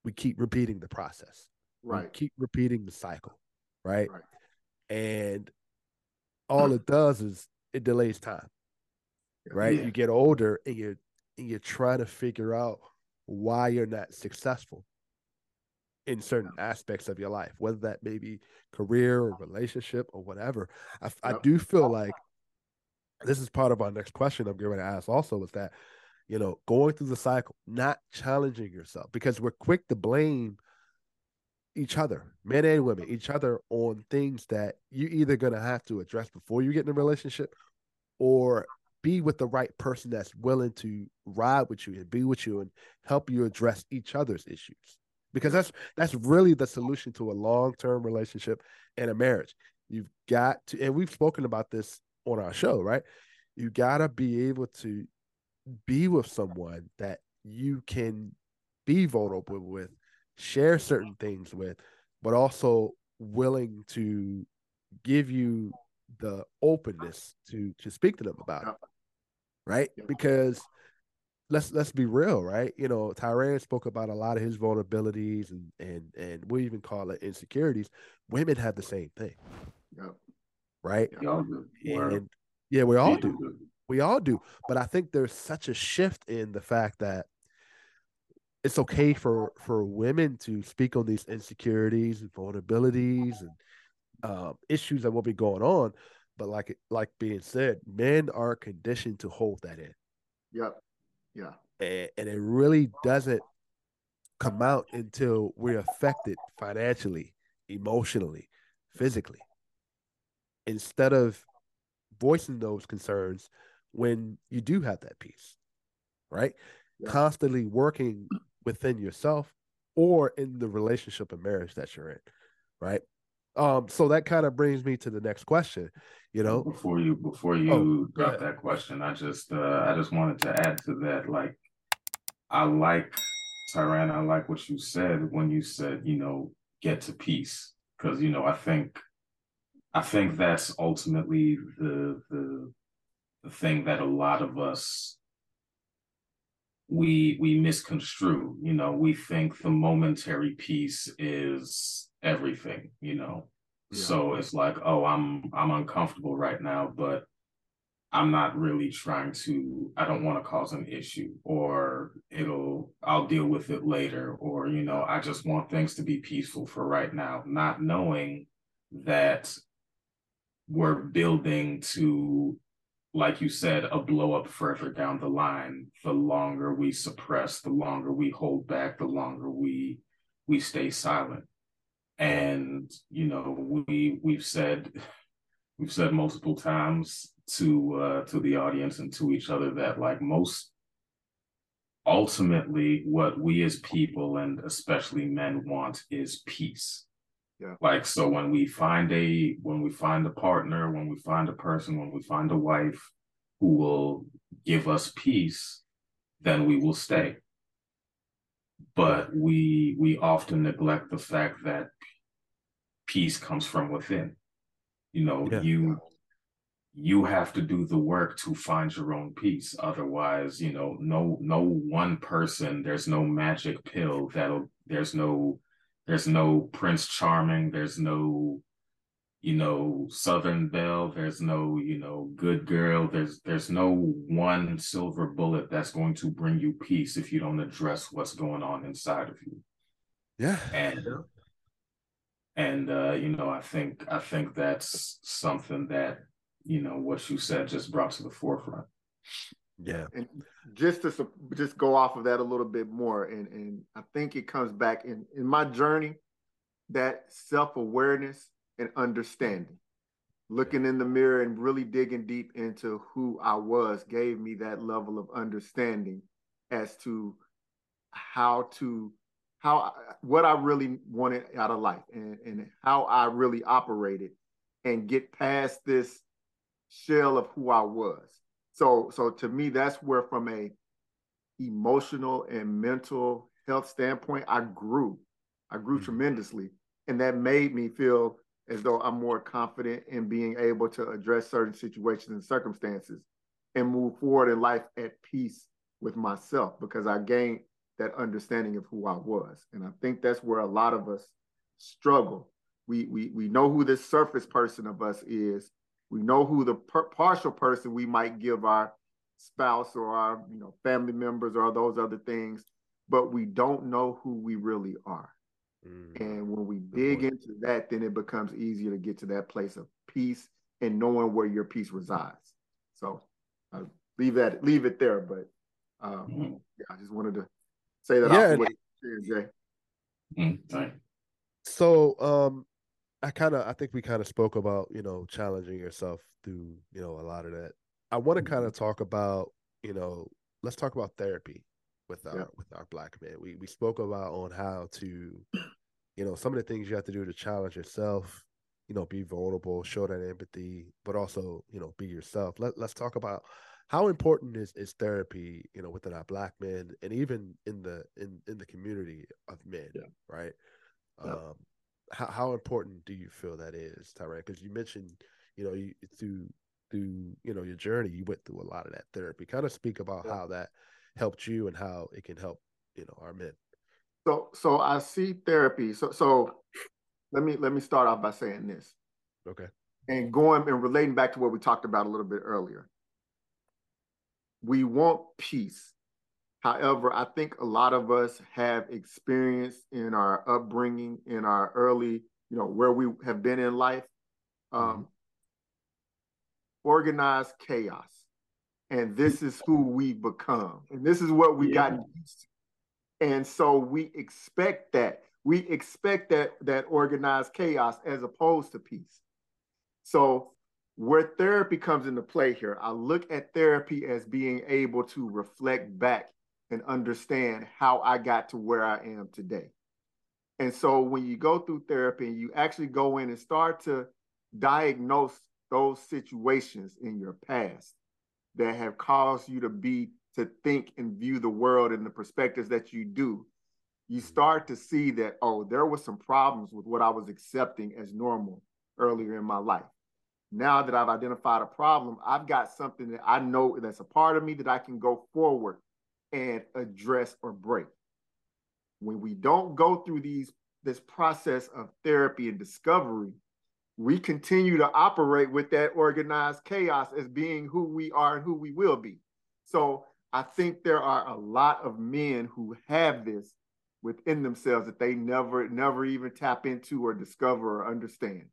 we keep repeating the process. Right. We keep repeating the cycle. Right? right. And all it does is it delays time. Right? Yeah. You get older and you're and you're trying to figure out why you're not successful in certain aspects of your life, whether that may be career or relationship or whatever. I, I do feel like this is part of our next question I'm going to ask also is that, you know, going through the cycle, not challenging yourself because we're quick to blame each other, men and women, each other on things that you're either going to have to address before you get in a relationship or be with the right person that's willing to ride with you and be with you and help you address each other's issues because that's that's really the solution to a long-term relationship and a marriage. You've got to and we've spoken about this on our show right? You got to be able to be with someone that you can be vulnerable with share certain things with but also willing to give you the openness to to speak to them about it right? Because let's let's be real, right? You know, Tyran spoke about a lot of his vulnerabilities and and and we even call it insecurities. Women have the same thing. Yep. Right? And yeah, we all do. We all do. But I think there's such a shift in the fact that it's okay for for women to speak on these insecurities and vulnerabilities and um, issues that will be going on. But like like being said, men are conditioned to hold that in. Yep. Yeah. And, and it really doesn't come out until we're affected financially, emotionally, physically. Instead of voicing those concerns when you do have that peace, right? Yeah. Constantly working within yourself or in the relationship and marriage that you're in, right? Um, so that kind of brings me to the next question. You know, before you before you oh, drop that question, I just uh, I just wanted to add to that. Like, I like Tyran. I like what you said when you said you know get to peace because you know I think I think that's ultimately the the the thing that a lot of us we we misconstrue you know we think the momentary peace is everything you know yeah. so it's like oh i'm i'm uncomfortable right now but I'm not really trying to, I don't want to cause an issue or it'll, I'll deal with it later. Or, you know, I just want things to be peaceful for right now, not knowing that we're building to, like you said, a blow up further down the line. The longer we suppress, the longer we hold back, the longer we, we stay silent. And, you know, we, we've said, we've said multiple times to uh, to the audience and to each other that like most ultimately what we as people and especially men want is peace. Yeah. Like so when we find a when we find a partner when we find a person when we find a wife who will give us peace then we will stay but we we often neglect the fact that peace comes from within you know yeah. you you have to do the work to find your own peace otherwise you know no no one person there's no magic pill that'll there's no there's no prince charming there's no you know southern belle there's no you know good girl there's there's no one silver bullet that's going to bring you peace if you don't address what's going on inside of you. Yeah. And and uh, you know i think i think that's something that you know what you said just brought to the forefront. Yeah. And just to just go off of that a little bit more and and i think it comes back in in my journey that self-awareness and understanding looking in the mirror and really digging deep into who i was gave me that level of understanding as to how to how what I really wanted out of life and, and how I really operated and get past this shell of who I was. So so to me, that's where from a emotional and mental health standpoint, I grew. I grew mm-hmm. tremendously. And that made me feel as though I'm more confident in being able to address certain situations and circumstances and move forward in life at peace with myself because I gained that understanding of who I was. And I think that's where a lot of us struggle. We we we know who this surface person of us is. We know who the per- partial person we might give our spouse or our you know family members or those other things, but we don't know who we really are. Mm. And when we dig into that, then it becomes easier to get to that place of peace and knowing where your peace resides. So I leave that leave it there, but um, mm-hmm. yeah, I just wanted to say that yeah, off Jay. Mm, so um I kind of I think we kind of spoke about, you know, challenging yourself through, you know, a lot of that. I want to kind of mm-hmm. talk about, you know, let's talk about therapy with our yeah. with our black man. We we spoke about on how to, you know, some of the things you have to do to challenge yourself, you know, be vulnerable, show that empathy, but also, you know, be yourself. Let, let's talk about how important is, is therapy you know within our black men and even in the in in the community of men yeah. right yeah. um how, how important do you feel that is Tyran? because you mentioned you know you, through through you know your journey you went through a lot of that therapy kind of speak about yeah. how that helped you and how it can help you know our men so so i see therapy so so let me let me start off by saying this okay and going and relating back to what we talked about a little bit earlier we want peace. However, I think a lot of us have experienced in our upbringing, in our early, you know, where we have been in life, um, mm-hmm. organized chaos. And this is who we become. And this is what we yeah. got used to. And so we expect that. We expect that that organized chaos as opposed to peace. So where therapy comes into play here, I look at therapy as being able to reflect back and understand how I got to where I am today. And so when you go through therapy and you actually go in and start to diagnose those situations in your past that have caused you to be to think and view the world in the perspectives that you do, you mm-hmm. start to see that, oh, there were some problems with what I was accepting as normal earlier in my life now that I've identified a problem, I've got something that I know that's a part of me that I can go forward and address or break. When we don't go through these this process of therapy and discovery, we continue to operate with that organized chaos as being who we are and who we will be. So I think there are a lot of men who have this within themselves that they never, never even tap into or discover or understand.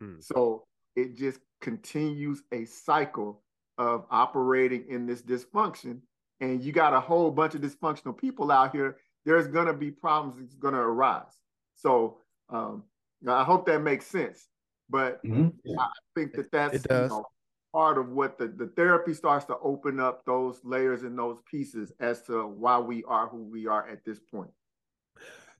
Hmm. So it just continues a cycle of operating in this dysfunction. And you got a whole bunch of dysfunctional people out here. There's going to be problems that's going to arise. So um, I hope that makes sense. But mm-hmm. I think that that's you know, part of what the, the therapy starts to open up those layers and those pieces as to why we are who we are at this point.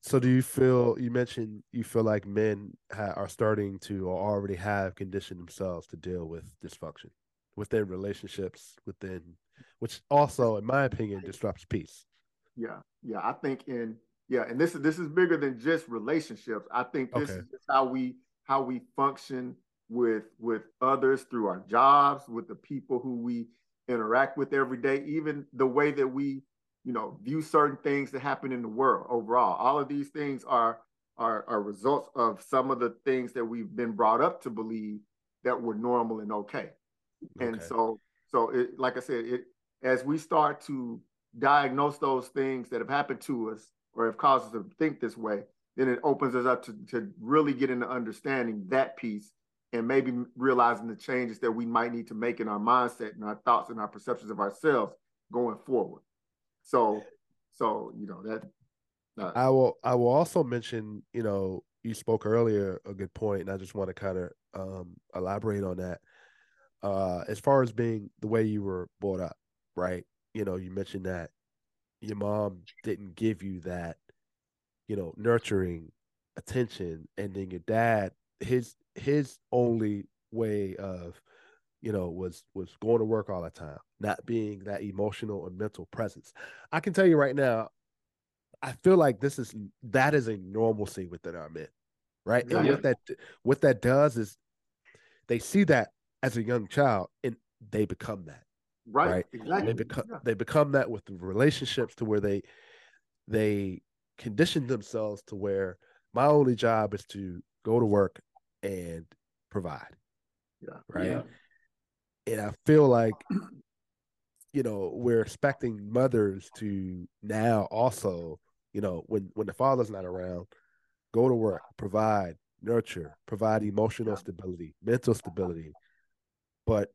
So, do you feel you mentioned you feel like men ha- are starting to or already have conditioned themselves to deal with dysfunction within relationships, within which also, in my opinion, disrupts peace. Yeah, yeah, I think in yeah, and this is this is bigger than just relationships. I think this okay. is how we how we function with with others through our jobs, with the people who we interact with every day, even the way that we, you know, view certain things that happen in the world overall. All of these things are are, are results of some of the things that we've been brought up to believe that were normal and okay. okay. And so so it like I said, it as we start to diagnose those things that have happened to us or have caused us to think this way, then it opens us up to, to really get into understanding that piece and maybe realizing the changes that we might need to make in our mindset and our thoughts and our perceptions of ourselves going forward. So, so you know that. Uh, I will. I will also mention. You know, you spoke earlier a good point, and I just want to kind of um, elaborate on that. Uh, as far as being the way you were brought up, right? You know, you mentioned that your mom didn't give you that you know, nurturing attention, and then your dad, his his only way of, you know, was was going to work all the time, not being that emotional and mental presence. I can tell you right now, I feel like this is that is a normalcy within our men, right? Yeah. And what that what that does is they see that as a young child and they become that. Right. right? Exactly. They become yeah. they become that with the relationships to where they they condition themselves to where my only job is to go to work and provide. Yeah. Right. Yeah. And I feel like, you know, we're expecting mothers to now also, you know, when when the father's not around, go to work, provide, nurture, provide emotional stability, mental stability. But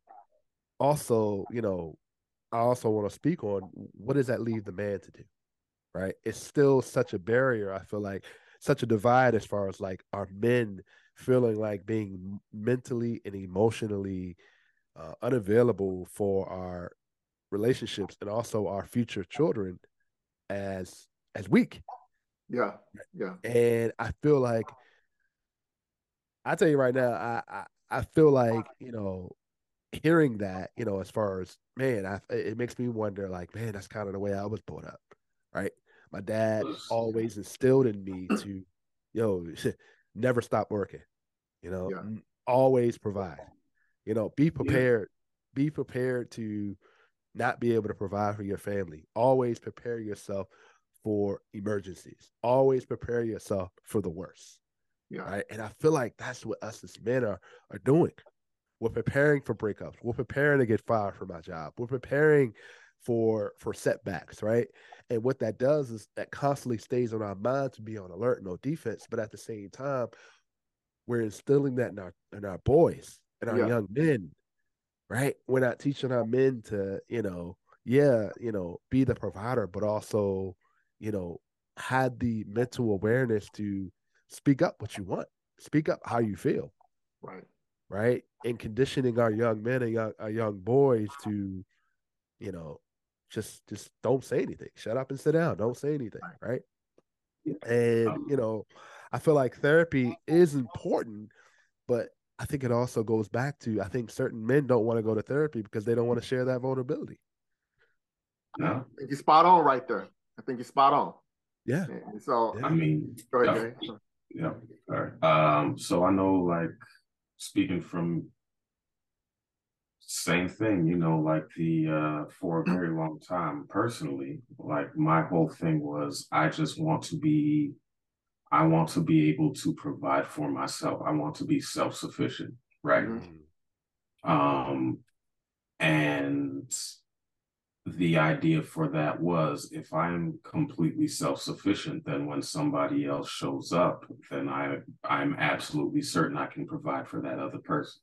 also, you know, I also want to speak on what does that leave the man to do? right? It's still such a barrier. I feel like such a divide as far as like our men feeling like being mentally and emotionally uh, unavailable for our relationships and also our future children as as weak. Yeah, yeah. And I feel like I tell you right now, I, I I feel like you know hearing that, you know, as far as man, I, it makes me wonder, like, man, that's kind of the way I was brought up, right? My dad always instilled in me to, yo, never stop working. You know, yeah. Mm, always provide. You know, be prepared. Yeah. Be prepared to not be able to provide for your family. Always prepare yourself for emergencies. Always prepare yourself for the worst. Yeah. Right. And I feel like that's what us as men are are doing. We're preparing for breakups. We're preparing to get fired from my job. We're preparing for for setbacks, right? And what that does is that constantly stays on our mind to be on alert and on defense. But at the same time, we're instilling that in our in our boys and our yeah. young men, right? We're not teaching our men to, you know, yeah, you know, be the provider, but also, you know, had the mental awareness to speak up what you want, speak up how you feel. Right. Right. And conditioning our young men and young our young boys to, you know, just just don't say anything. Shut up and sit down. Don't say anything, right? And um, you know, I feel like therapy is important, but I think it also goes back to I think certain men don't want to go to therapy because they don't want to share that vulnerability. No. I think you're spot on right there. I think you're spot on. Yeah. And so yeah. I mean, go ahead, yeah. yeah. All right. Um, so I know like speaking from same thing, you know, like the uh for a very long time personally, like my whole thing was I just want to be I want to be able to provide for myself. I want to be self sufficient, right? Mm-hmm. Um, and the idea for that was if I'm completely self-sufficient, then when somebody else shows up, then I I'm absolutely certain I can provide for that other person.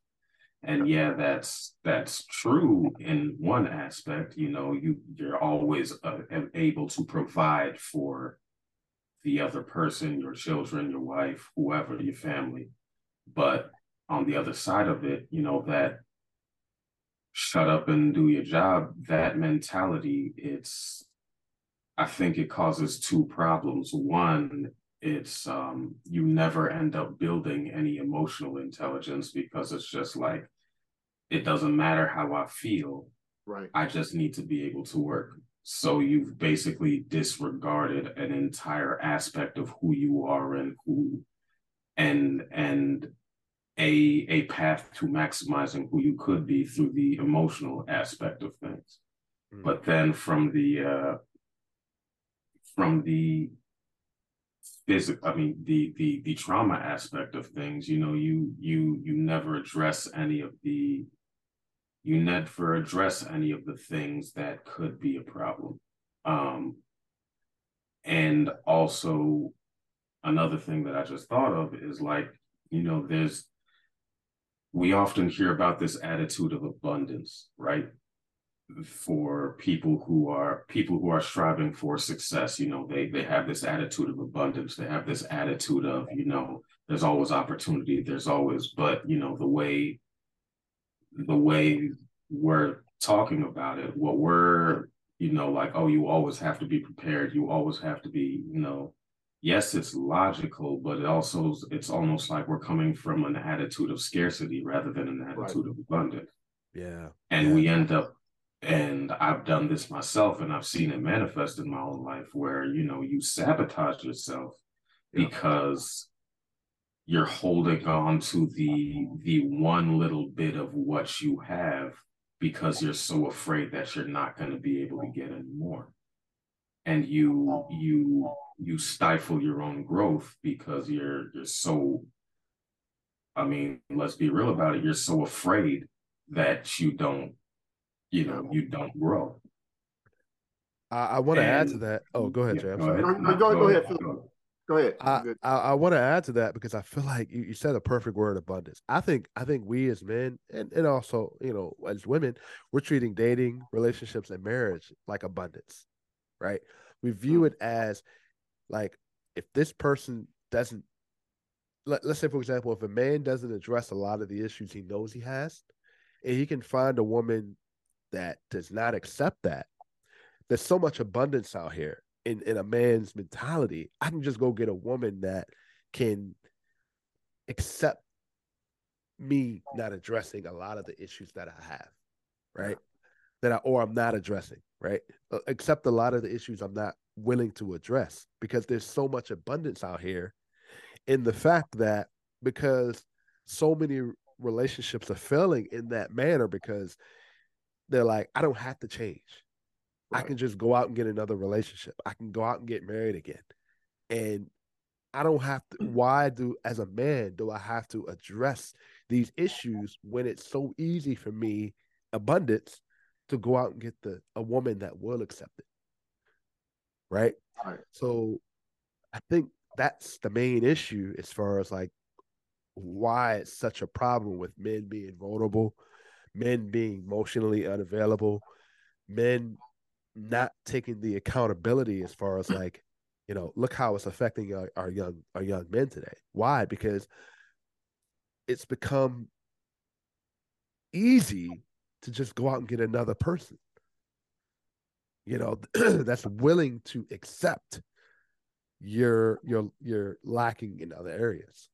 And yeah, that's that's true in one aspect. You know, you you're always uh, able to provide for the other person, your children, your wife, whoever, your family. But on the other side of it, you know that shut up and do your job, that mentality, it's, I think it causes two problems. One, it's um, you never end up building any emotional intelligence because it's just like, it doesn't matter how I feel. Right. I just need to be able to work. So you've basically disregarded an entire aspect of who you are and who and and a a path to maximizing who you could be through the emotional aspect of things mm. but then from the uh from the physical i mean the the the trauma aspect of things you know you you you never address any of the you never address any of the things that could be a problem um and also another thing that i just thought of is like you know there's we often hear about this attitude of abundance, right? For people who are people who are striving for success, you know, they they have this attitude of abundance. They have this attitude of, you know, there's always opportunity, there's always, but you know, the way the way we're talking about it, what we're, you know, like, oh, you always have to be prepared, you always have to be, you know, yes, it's logical, but it also it's almost like we're coming from an attitude of scarcity rather than an attitude right. of abundance. Yeah. And yeah. we end up and I've done this myself and I've seen it manifest in my own life where, you know, you sabotage yourself yeah. because you're holding on to the the one little bit of what you have because you're so afraid that you're not going to be able to get any more and you you you stifle your own growth because you're you're so I mean, let's be real about it, you're so afraid that you don't, you know, you don't grow. I, I want to add to that. Oh, go ahead, yeah, Jay. Go ahead. No, go, go, ahead. Go ahead. I, I, I, want to add to that because I feel like you, you said a perfect word, abundance. I think I think we as men and, and also, you know, as women, we're treating dating, relationships, and marriage like abundance, right? We view mm-hmm. it as like if this person doesn't let, let's say for example if a man doesn't address a lot of the issues he knows he has and he can find a woman that does not accept that there's so much abundance out here in in a man's mentality i can just go get a woman that can accept me not addressing a lot of the issues that i have right that I or I'm not addressing, right? Accept a lot of the issues I'm not willing to address because there's so much abundance out here in the fact that because so many relationships are failing in that manner because they're like, I don't have to change. Right. I can just go out and get another relationship. I can go out and get married again. And I don't have to mm. why do as a man do I have to address these issues when it's so easy for me abundance to go out and get the a woman that will accept it. Right? right. So I think that's the main issue as far as like why it's such a problem with men being vulnerable, men being emotionally unavailable, men not taking the accountability as far as like, you know, look how it's affecting our, our young our young men today. Why? Because it's become easy to just go out and get another person you know that's willing to accept your your your lacking in other areas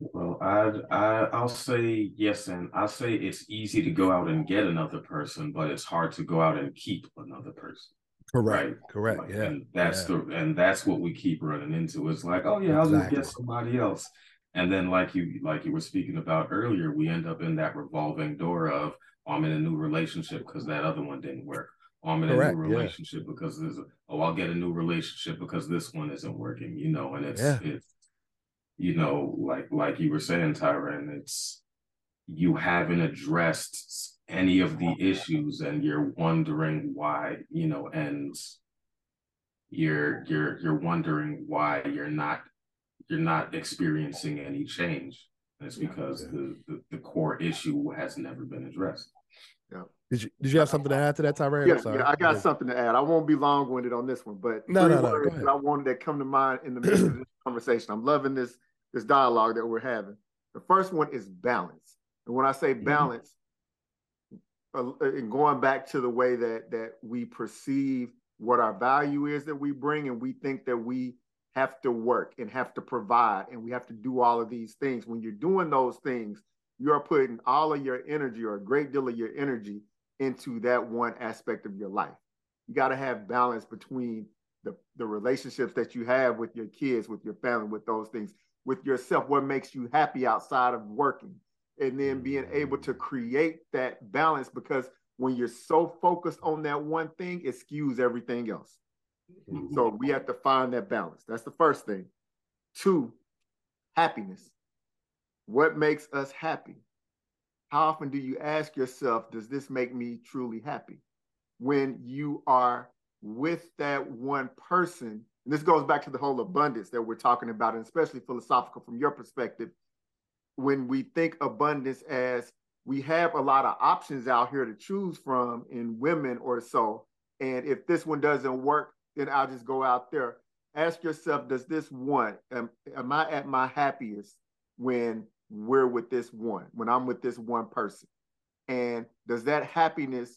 well i i i'll say yes and i'll say it's easy to go out and get another person but it's hard to go out and keep another person correct right? correct like, yeah and that's yeah. the and that's what we keep running into it's like oh yeah i'll just get somebody else and then like you like you were speaking about earlier we end up in that revolving door of I'm in a new relationship because that other one didn't work. Or I'm in Correct, a new relationship yeah. because there's a, oh, I'll get a new relationship because this one isn't working, you know, and it's yeah. it's you know, like like you were saying, Tyron, it's you haven't addressed any of the oh, issues and you're wondering why, you know, and you're you're you're wondering why you're not you're not experiencing any change. And it's because yeah. the, the, the core issue has never been addressed. Yeah. Did you did you have something to add to that, Tyron? Yeah, yeah, I got something to add. I won't be long winded on this one, but no, no, no. Go ahead. I wanted that come to mind in the midst of this conversation. I'm loving this this dialogue that we're having. The first one is balance, and when I say mm-hmm. balance, mm-hmm. uh, and going back to the way that that we perceive what our value is that we bring, and we think that we have to work and have to provide and we have to do all of these things. When you're doing those things, you are putting all of your energy or a great deal of your energy into that one aspect of your life. You got to have balance between the, the relationships that you have with your kids, with your family, with those things, with yourself, what makes you happy outside of working, and then being able to create that balance because when you're so focused on that one thing, it skews everything else. Mm-hmm. So we have to find that balance. That's the first thing. Two, happiness. What makes us happy? How often do you ask yourself, does this make me truly happy? When you are with that one person, and this goes back to the whole abundance that we're talking about, and especially philosophical from your perspective. When we think abundance as we have a lot of options out here to choose from in women or so, and if this one doesn't work, then I'll just go out there. Ask yourself, does this one, am, am I at my happiest when we're with this one, when I'm with this one person? And does that happiness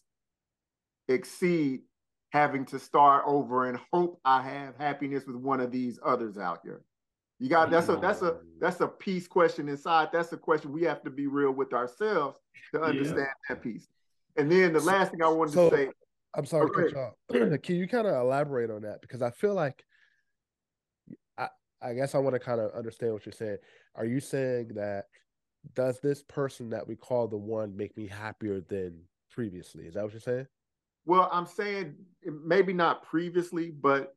exceed having to start over and hope I have happiness with one of these others out here? You got that's a that's a mm. that's a piece question inside. That's a question we have to be real with ourselves to understand yeah. that piece. And then the last thing I wanted so, to say I'm sorry to cut you off. Can you kind of elaborate on that? Because I feel like I I guess I want to kind of understand what you're saying. Are you saying that does this person that we call the one make me happier than previously? Is that what you're saying? Well, I'm saying maybe not previously, but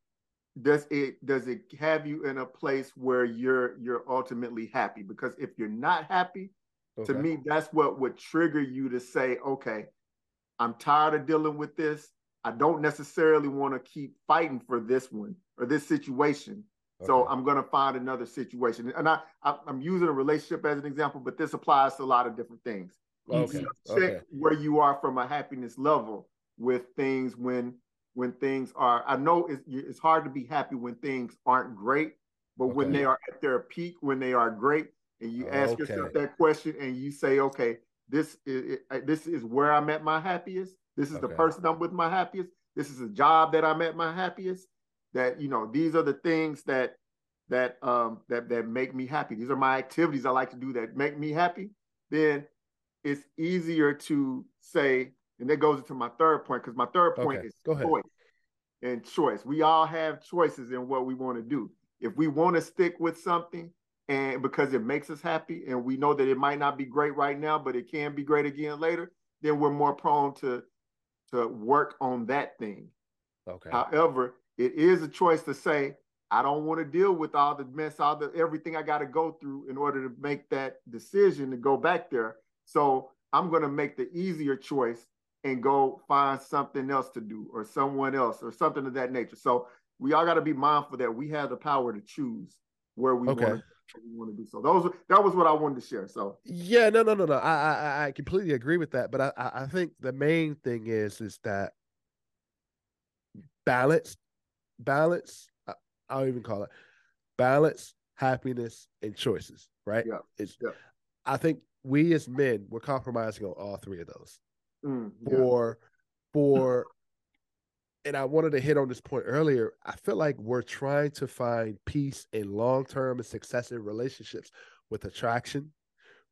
does it does it have you in a place where you're you're ultimately happy? Because if you're not happy, okay. to me, that's what would trigger you to say, okay, I'm tired of dealing with this. I don't necessarily want to keep fighting for this one or this situation. Okay. So I'm going to find another situation. And I, I, am using a relationship as an example, but this applies to a lot of different things. Okay. check okay. where you are from a happiness level with things when when things are. I know it's, it's hard to be happy when things aren't great, but okay. when they are at their peak, when they are great, and you ask okay. yourself that question and you say, okay, this is this is where I'm at my happiest. This is okay. the person I'm with my happiest. This is a job that I'm at my happiest. That you know, these are the things that that um that that make me happy. These are my activities I like to do that make me happy. Then it's easier to say, and that goes into my third point because my third point okay. is Go ahead. choice and choice. We all have choices in what we want to do. If we want to stick with something, and because it makes us happy and we know that it might not be great right now but it can be great again later then we're more prone to to work on that thing okay however it is a choice to say i don't want to deal with all the mess all the everything i got to go through in order to make that decision to go back there so i'm going to make the easier choice and go find something else to do or someone else or something of that nature so we all got to be mindful that we have the power to choose where we okay. want to we want to do. So those that was what I wanted to share. So yeah, no, no, no, no. I I, I completely agree with that. But I I think the main thing is is that balance, balance. I'll even call it balance, happiness, and choices. Right? Yeah. It's. Yeah. I think we as men we're compromising on all three of those. Mm, yeah. For for and I wanted to hit on this point earlier. I feel like we're trying to find peace in long term and successive relationships with attraction,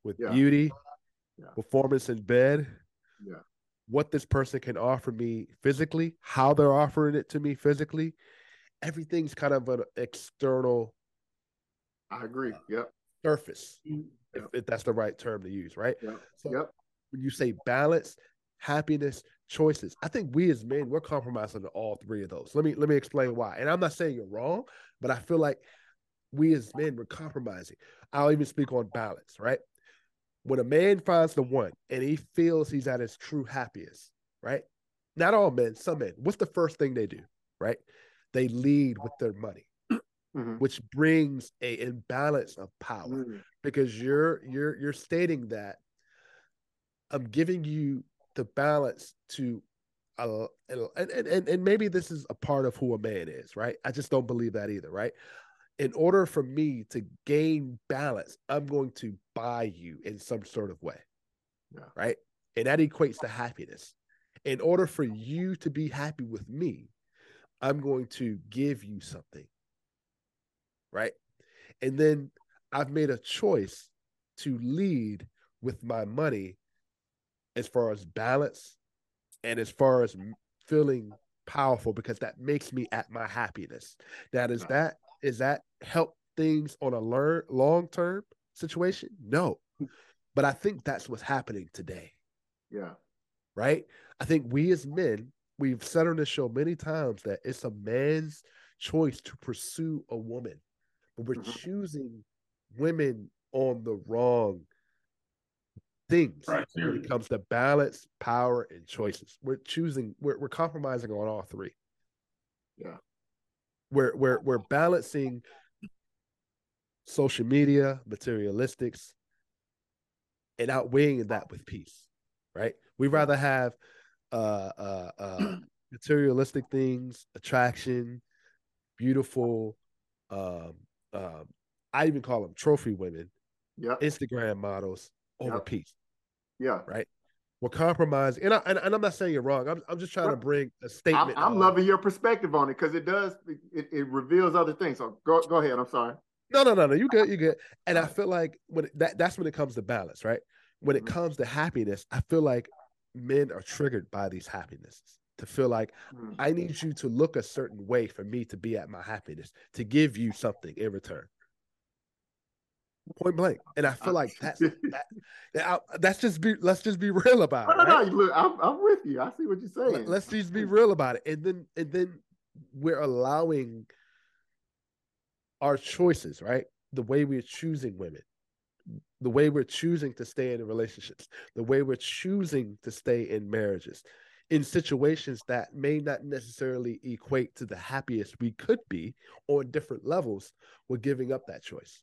with yeah. beauty, yeah. performance in bed, yeah. what this person can offer me physically, how they're offering it to me physically. Everything's kind of an external. I agree. Yep. Surface, yep. If, if, that's the right term to use, right? Yep. So yep. when you say balance, happiness, choices. I think we as men, we're compromising on all three of those. Let me let me explain why. And I'm not saying you're wrong, but I feel like we as men we're compromising. I'll even speak on balance, right? When a man finds the one and he feels he's at his true happiest, right? Not all men, some men. What's the first thing they do, right? They lead with their money. Mm-hmm. which brings a imbalance of power mm-hmm. because you're you're you're stating that I'm giving you the balance to uh, and, and and maybe this is a part of who a man is, right? I just don't believe that either, right? In order for me to gain balance, I'm going to buy you in some sort of way, yeah. right? And that equates to happiness. In order for you to be happy with me, I'm going to give you something, right? And then I've made a choice to lead with my money as far as balance and as far as feeling powerful because that makes me at my happiness. Now, does that is that help things on a learn long term situation? No, but I think that's what's happening today. Yeah. Right. I think we as men, we've said on the show many times that it's a man's choice to pursue a woman, but we're mm-hmm. choosing women on the wrong things right, when it comes to balance, power, and choices. We're choosing, we're, we're compromising on all three. Yeah. We're, we're, we're balancing social media, materialistics, and outweighing that with peace, right? We'd rather have uh, uh, uh, materialistic things, attraction, beautiful, um, um, I even call them trophy women, yeah, Instagram models over yep. peace. Yeah. Right. We're compromising, and, I, and, and I'm not saying you're wrong. I'm, I'm just trying to bring a statement. I'm, I'm loving your perspective on it because it does it, it reveals other things. So go go ahead. I'm sorry. No, no, no, no. You good. You good. And I feel like when that that's when it comes to balance, right? When it mm-hmm. comes to happiness, I feel like men are triggered by these happinesses to feel like mm-hmm. I need you to look a certain way for me to be at my happiness, to give you something in return point blank. And I feel uh, like that's that, that's just be let's just be real about it. No, no, right? no. Look, I'm, I'm with you. I see what you're saying. Let's just be real about it, and then and then we're allowing our choices, right? The way we're choosing women, the way we're choosing to stay in relationships, the way we're choosing to stay in marriages, in situations that may not necessarily equate to the happiest we could be on different levels, we're giving up that choice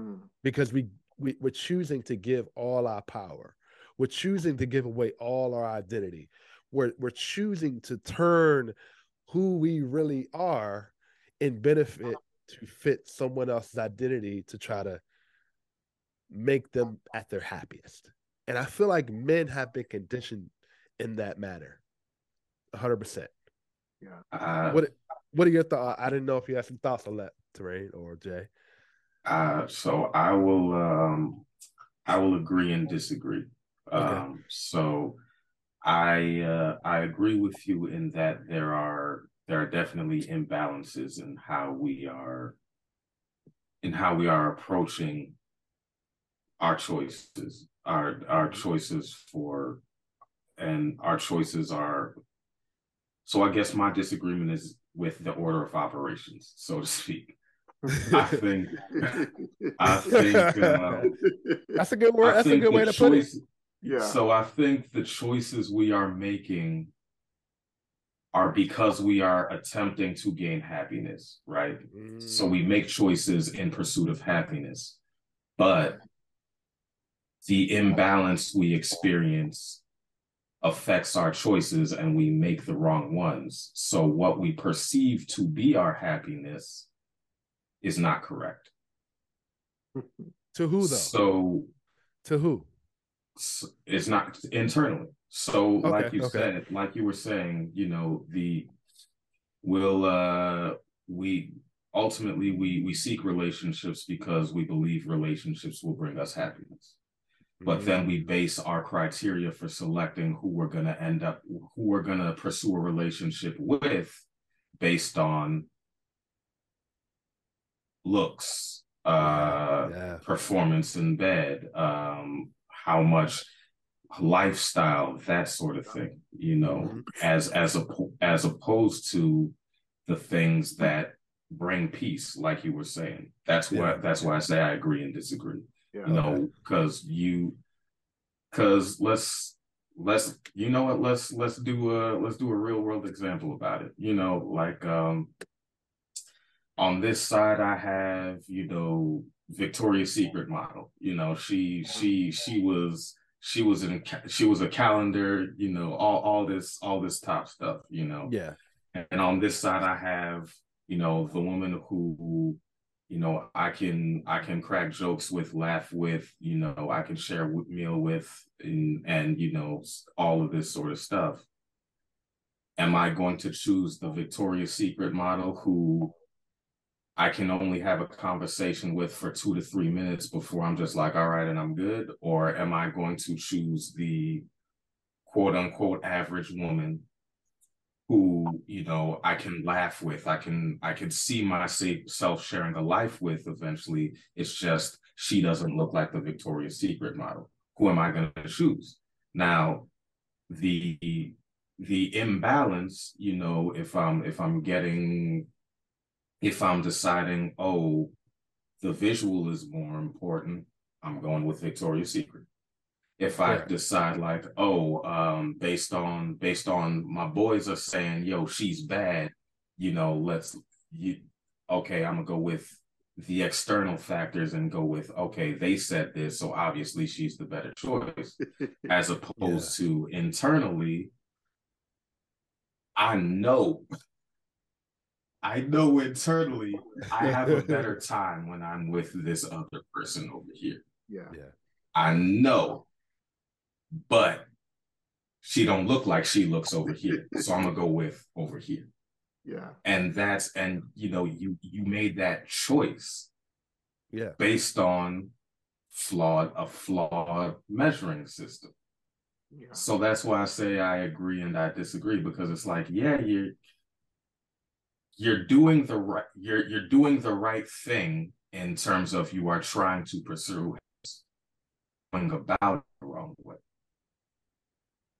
mm. because we, we we're choosing to give all our power. We're choosing to give away all our identity. We're we're choosing to turn who we really are in benefit to fit someone else's identity to try to make them at their happiest. And I feel like men have been conditioned in that manner. 100%. Yeah. Uh, what what are your thoughts? I didn't know if you had some thoughts on that, Tyran or Jay. Uh, so I will um, I will agree and disagree. Okay. Um, so I uh, I agree with you in that there are there are definitely imbalances in how we are in how we are approaching our choices our our choices for and our choices are so i guess my disagreement is with the order of operations so to speak I think. I think. Um, That's a good word. That's a good way to choice, put it. Yeah. So I think the choices we are making are because we are attempting to gain happiness, right? Mm. So we make choices in pursuit of happiness, but the imbalance we experience affects our choices and we make the wrong ones. So what we perceive to be our happiness is not correct. to who though? So to who? It's not internally. So okay, like you okay. said, like you were saying, you know, the will uh we ultimately we we seek relationships because we believe relationships will bring us happiness but mm-hmm. then we base our criteria for selecting who we're going to end up who we're going to pursue a relationship with based on looks, uh, yeah. performance in bed, um, how much lifestyle, that sort of thing. You know, mm-hmm. as as a as opposed to the things that bring peace, like you were saying. That's yeah. what that's why I say I agree and disagree. Yeah, you know, because you because let's let's you know what let's let's do a let's do a real world example about it. You know, like um on this side I have, you know, Victoria's Secret model. You know, she she she was she was in she was a calendar, you know, all all this all this top stuff, you know. Yeah. And on this side I have, you know, the woman who you know, I can I can crack jokes with, laugh with, you know, I can share a meal with and and you know, all of this sort of stuff. Am I going to choose the Victoria's Secret model who I can only have a conversation with for two to three minutes before I'm just like, all right, and I'm good? Or am I going to choose the quote unquote average woman who, you know, I can laugh with, I can I can see myself sharing a life with eventually. It's just she doesn't look like the Victoria's Secret model. Who am I gonna choose? Now, the the imbalance, you know, if I'm if I'm getting if I'm deciding, oh, the visual is more important, I'm going with Victoria's Secret. If I decide like, oh, um, based on based on my boys are saying, yo, she's bad, you know, let's you okay, I'm gonna go with the external factors and go with okay, they said this, so obviously she's the better choice, as opposed yeah. to internally. I know I know internally I have a better time when I'm with this other person over here. Yeah. Yeah. I know. But she don't look like she looks over here. So I'm gonna go with over here. Yeah. And that's and you know, you you made that choice. Yeah. Based on flawed a flawed measuring system. Yeah. So that's why I say I agree and I disagree because it's like, yeah, you you're doing the right you're you're doing the right thing in terms of you are trying to pursue going about the wrong way.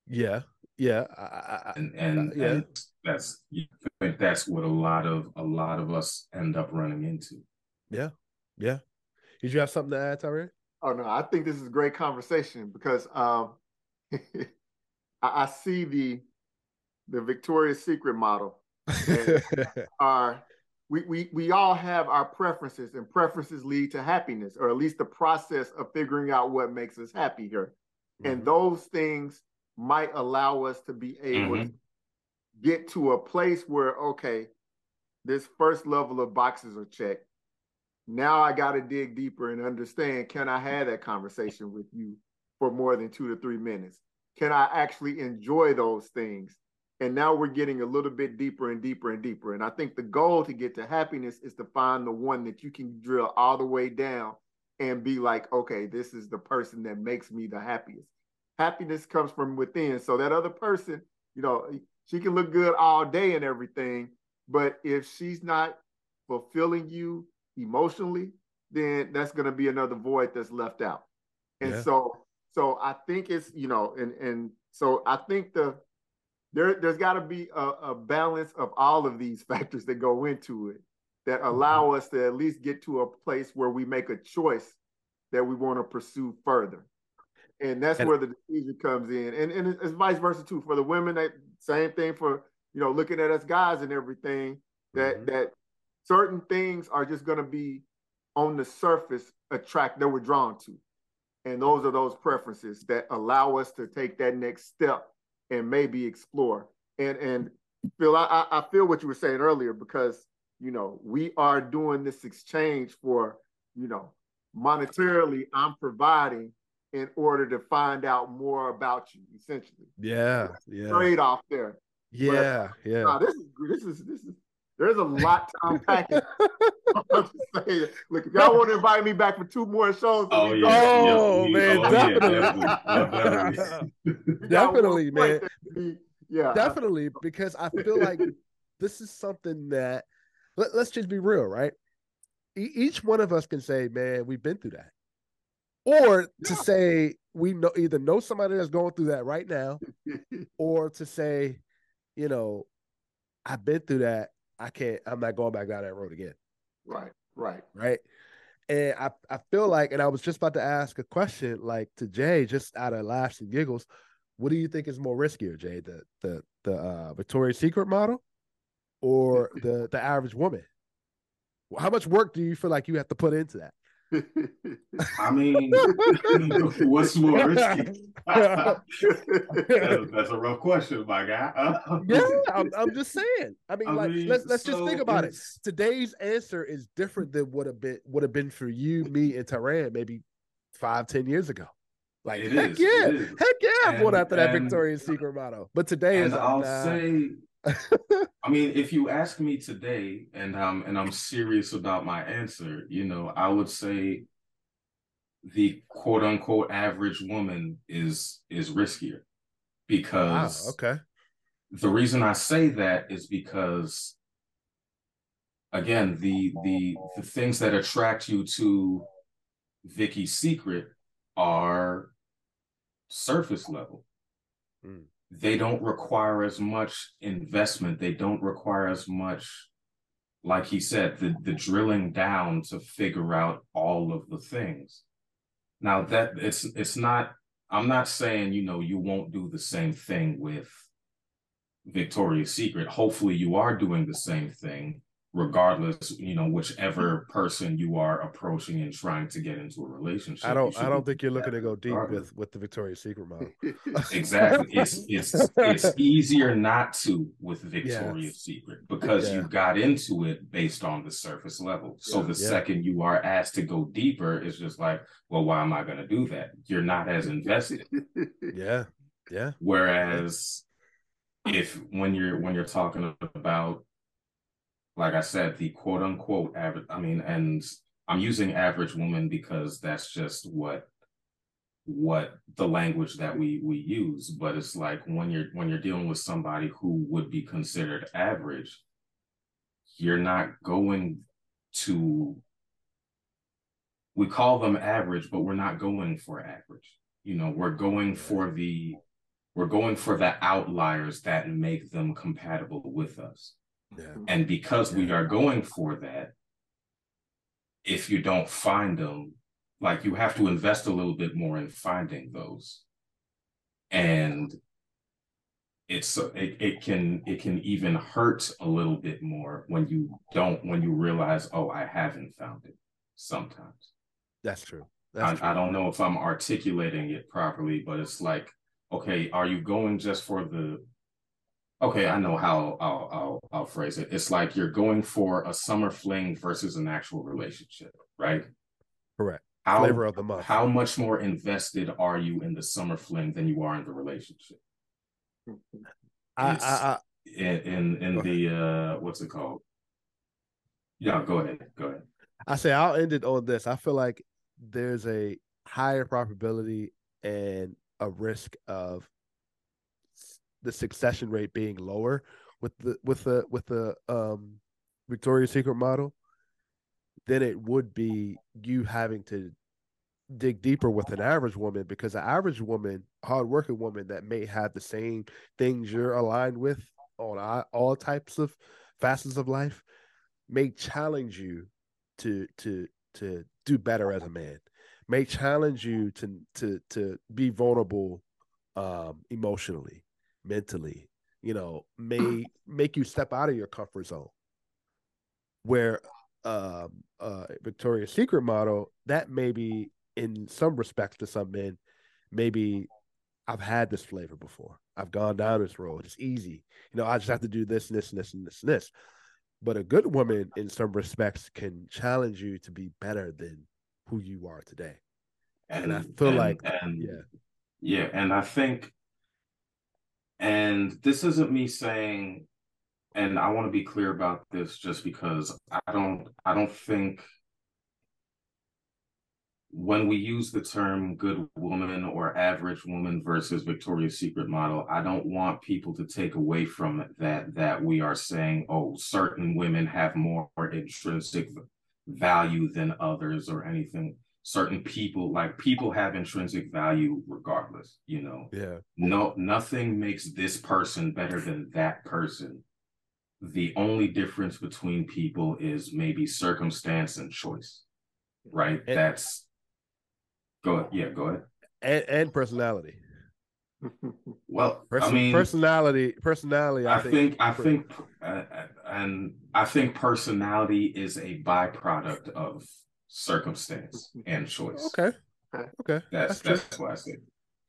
Yeah, yeah, I, I, and and, uh, yeah. and that's I think that's what a lot of a lot of us end up running into. Yeah, yeah. Did you have something to add, Tyree? Oh no, I think this is a great conversation because um, I, I see the the Victoria's Secret model are we, we we all have our preferences and preferences lead to happiness or at least the process of figuring out what makes us happy here mm-hmm. and those things might allow us to be able mm-hmm. to get to a place where okay this first level of boxes are checked now i got to dig deeper and understand can i have that conversation with you for more than two to three minutes can i actually enjoy those things and now we're getting a little bit deeper and deeper and deeper. And I think the goal to get to happiness is to find the one that you can drill all the way down and be like, okay, this is the person that makes me the happiest. Happiness comes from within. So that other person, you know, she can look good all day and everything, but if she's not fulfilling you emotionally, then that's going to be another void that's left out. And yeah. so, so I think it's, you know, and and so I think the there, there's got to be a, a, balance of all of these factors that go into it that allow mm-hmm. us to at least get to a place where we make a choice that we want to pursue further. And that's and, where the decision comes in. And, and it's vice versa too. For the women, that same thing for, you know, looking at us guys and everything, that mm-hmm. that certain things are just gonna be on the surface attract that we're drawn to. And those are those preferences that allow us to take that next step and maybe explore. And and Phil, I, I feel what you were saying earlier because you know we are doing this exchange for you know monetarily I'm providing in order to find out more about you essentially. Yeah, yeah. Trade off there. Yeah, but, yeah. this is this is this is there's a lot to unpack. Look, if y'all want to invite me back for two more shows, oh, yeah, oh yeah, man, oh, definitely, yeah, definitely, definitely man, yeah, definitely, because I feel like this is something that let, us just be real, right? E- each one of us can say, "Man, we've been through that," or to say we know either know somebody that's going through that right now, or to say, you know, I've been through that I can't. I'm not going back down that road again. Right. Right. Right. And I, I feel like, and I was just about to ask a question like to Jay, just out of laughs and giggles. What do you think is more riskier, Jay? The the the uh, Victoria's Secret model or the the average woman? How much work do you feel like you have to put into that? I mean, what's more risky? that's, a rough question, my guy. yeah, I'm, I'm, just saying. I mean, I like mean, let's let's so just think about it. Today's answer is different than what have been would have been for you, me, and Tyran maybe five, ten years ago. Like it heck is, yeah, heck yeah, I'm going after that Victoria's Secret motto. But today is uh, I'll nah. say I mean, if you ask me today, and um, and I'm serious about my answer, you know, I would say the quote unquote average woman is is riskier because wow, okay. The reason I say that is because again, the the the things that attract you to Vicky's secret are surface level. Mm they don't require as much investment. They don't require as much, like he said, the, the drilling down to figure out all of the things. Now that it's it's not I'm not saying, you know, you won't do the same thing with Victoria's Secret. Hopefully you are doing the same thing regardless you know whichever mm-hmm. person you are approaching and trying to get into a relationship i don't i don't think you're looking to go deep with with the victoria's secret model. Exactly. It's it's it's easier not to with victoria's yes. secret because yeah. you got into it based on the surface level. So yeah. the yeah. second you are asked to go deeper it's just like well why am i going to do that? You're not as invested. Yeah. Yeah. Whereas if when you're when you're talking about like I said, the quote unquote average. I mean, and I'm using average woman because that's just what what the language that we we use. But it's like when you're when you're dealing with somebody who would be considered average, you're not going to. We call them average, but we're not going for average. You know, we're going for the we're going for the outliers that make them compatible with us. Yeah. And because yeah. we are going for that, if you don't find them, like you have to invest a little bit more in finding those. And it's it, it can it can even hurt a little bit more when you don't when you realize oh I haven't found it sometimes. That's true. That's I, true. I don't know if I'm articulating it properly, but it's like okay, are you going just for the Okay, I know how I'll, I'll, I'll phrase it. It's like you're going for a summer fling versus an actual relationship, right? Correct. How, Flavor of the month. How much more invested are you in the summer fling than you are in the relationship? I, I, I, in in, in the uh what's it called? Yeah, go ahead. Go ahead. I say I'll end it on this. I feel like there's a higher probability and a risk of the succession rate being lower with the with the with the um Victoria's Secret model than it would be you having to dig deeper with an average woman because an average woman, hardworking woman that may have the same things you're aligned with on all types of facets of life may challenge you to to to do better as a man may challenge you to to to be vulnerable um emotionally mentally, you know, may make you step out of your comfort zone. Where um uh Victoria's Secret model, that maybe in some respects to some men, maybe I've had this flavor before. I've gone down this road. It's easy. You know, I just have to do this and this and this and this and this. But a good woman, in some respects, can challenge you to be better than who you are today. And, and I feel and, like, and, yeah, yeah, and I think and this isn't me saying, and I want to be clear about this just because I don't I don't think when we use the term good woman or average woman versus Victoria's Secret model, I don't want people to take away from that that we are saying, oh, certain women have more intrinsic value than others or anything certain people like people have intrinsic value regardless you know yeah no nothing makes this person better than that person the only difference between people is maybe circumstance and choice, right? And, That's go ahead. Yeah, go ahead. And, and personality. well, Person, I mean, personality, personality. I, I think, think, I think, uh, and I think personality is a byproduct of circumstance and choice. Okay. Okay. That's that's, that's what I said.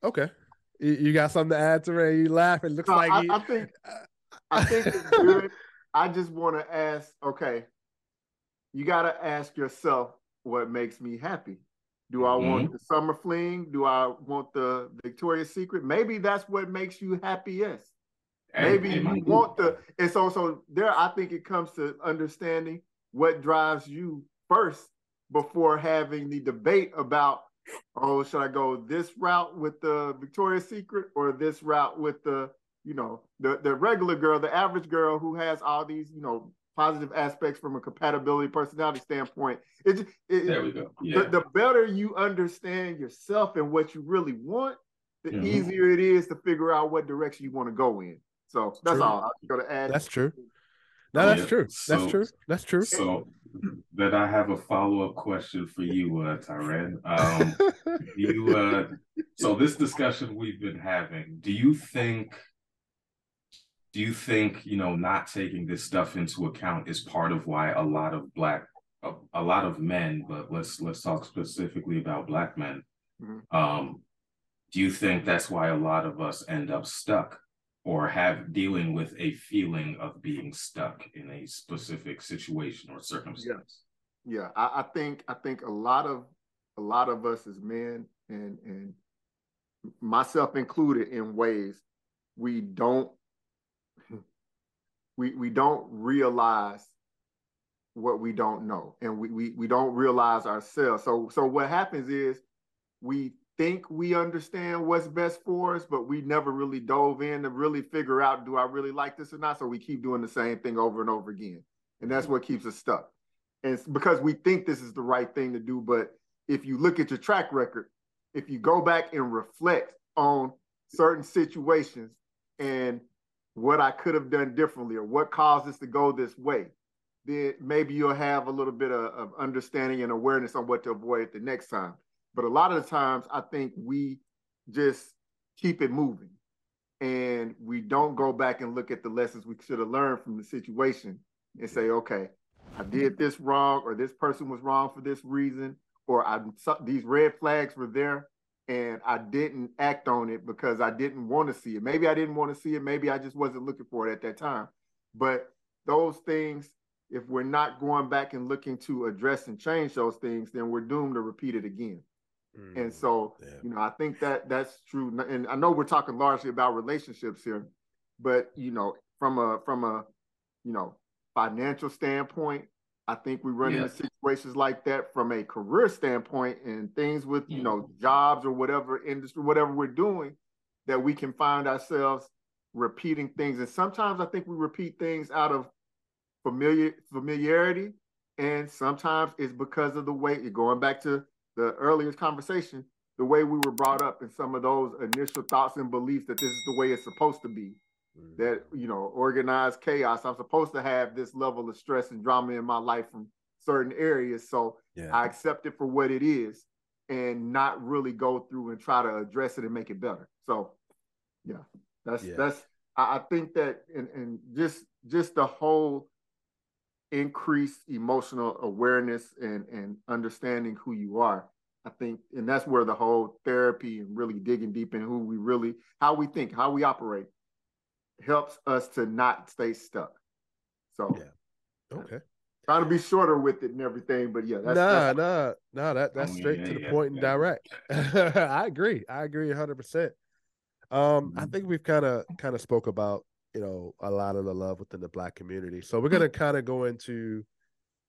Okay. You, got something to add to Ray? You laugh. It looks no, like I, you... I think I think it's good. I just want to ask. Okay, you got to ask yourself what makes me happy. Do I mm-hmm. want the summer fling? Do I want the Victoria's Secret? Maybe that's what makes you happiest. Maybe you want the It's so so there. I think it comes to understanding what drives you first before having the debate about oh should I go this route with the Victoria's Secret or this route with the you know the the regular girl, the average girl who has all these you know positive aspects from a compatibility personality standpoint. It, it there we go. Yeah. The, the, better you understand yourself and what you really want, the mm-hmm. easier it is to figure out what direction you want to go in. So that's true. all I'm going to add. That's true. No, that's yeah. true. So, that's true. That's true. So that I have a follow up question for you, uh, Tyran. Um, you uh, so this discussion we've been having, do you think do you think you know not taking this stuff into account is part of why a lot of black a, a lot of men but let's let's talk specifically about black men mm-hmm. um do you think that's why a lot of us end up stuck or have dealing with a feeling of being stuck in a specific situation or circumstance yeah, yeah. I, I think i think a lot of a lot of us as men and and myself included in ways we don't we we don't realize what we don't know and we, we we don't realize ourselves so so what happens is we think we understand what's best for us but we never really dove in to really figure out do i really like this or not? So we keep doing the same thing over and over again. And that's what keeps us stuck. And it's because we think this is the right thing to do but if you look at your track record if you go back and reflect on certain situations and what I could have done differently or what caused us to go this way, then maybe you'll have a little bit of, of understanding and awareness on what to avoid the next time. But a lot of the times, I think we just keep it moving and we don't go back and look at the lessons we should have learned from the situation and say, okay, I did this wrong, or this person was wrong for this reason, or I these red flags were there and I didn't act on it because I didn't want to see it. Maybe I didn't want to see it. Maybe I just wasn't looking for it at that time. But those things, if we're not going back and looking to address and change those things, then we're doomed to repeat it again. Mm, and so, you know, I think that that's true. And I know we're talking largely about relationships here, but you know, from a from a you know financial standpoint, I think we run yeah. into situations like that from a career standpoint and things with, you know, mm-hmm. jobs or whatever industry, whatever we're doing, that we can find ourselves repeating things. And sometimes I think we repeat things out of familiar familiarity. And sometimes it's because of the way you're going back to the earlier conversation, the way we were brought up and some of those initial thoughts and beliefs that this is the way it's supposed to be mm. that you know organized chaos i'm supposed to have this level of stress and drama in my life from certain areas so yeah. i accept it for what it is and not really go through and try to address it and make it better so yeah that's yeah. that's I, I think that and, and just just the whole increased emotional awareness and and understanding who you are I think, and that's where the whole therapy and really digging deep in who we really, how we think, how we operate, helps us to not stay stuck. So yeah. Okay. Trying to be shorter with it and everything, but yeah, that's, nah, that's, nah, nah. That that's straight yeah, to the yeah, point and direct. I agree. I agree hundred percent. Um, I mm-hmm. think we've kind of kind of spoke about you know a lot of the love within the black community. So we're gonna kind of go into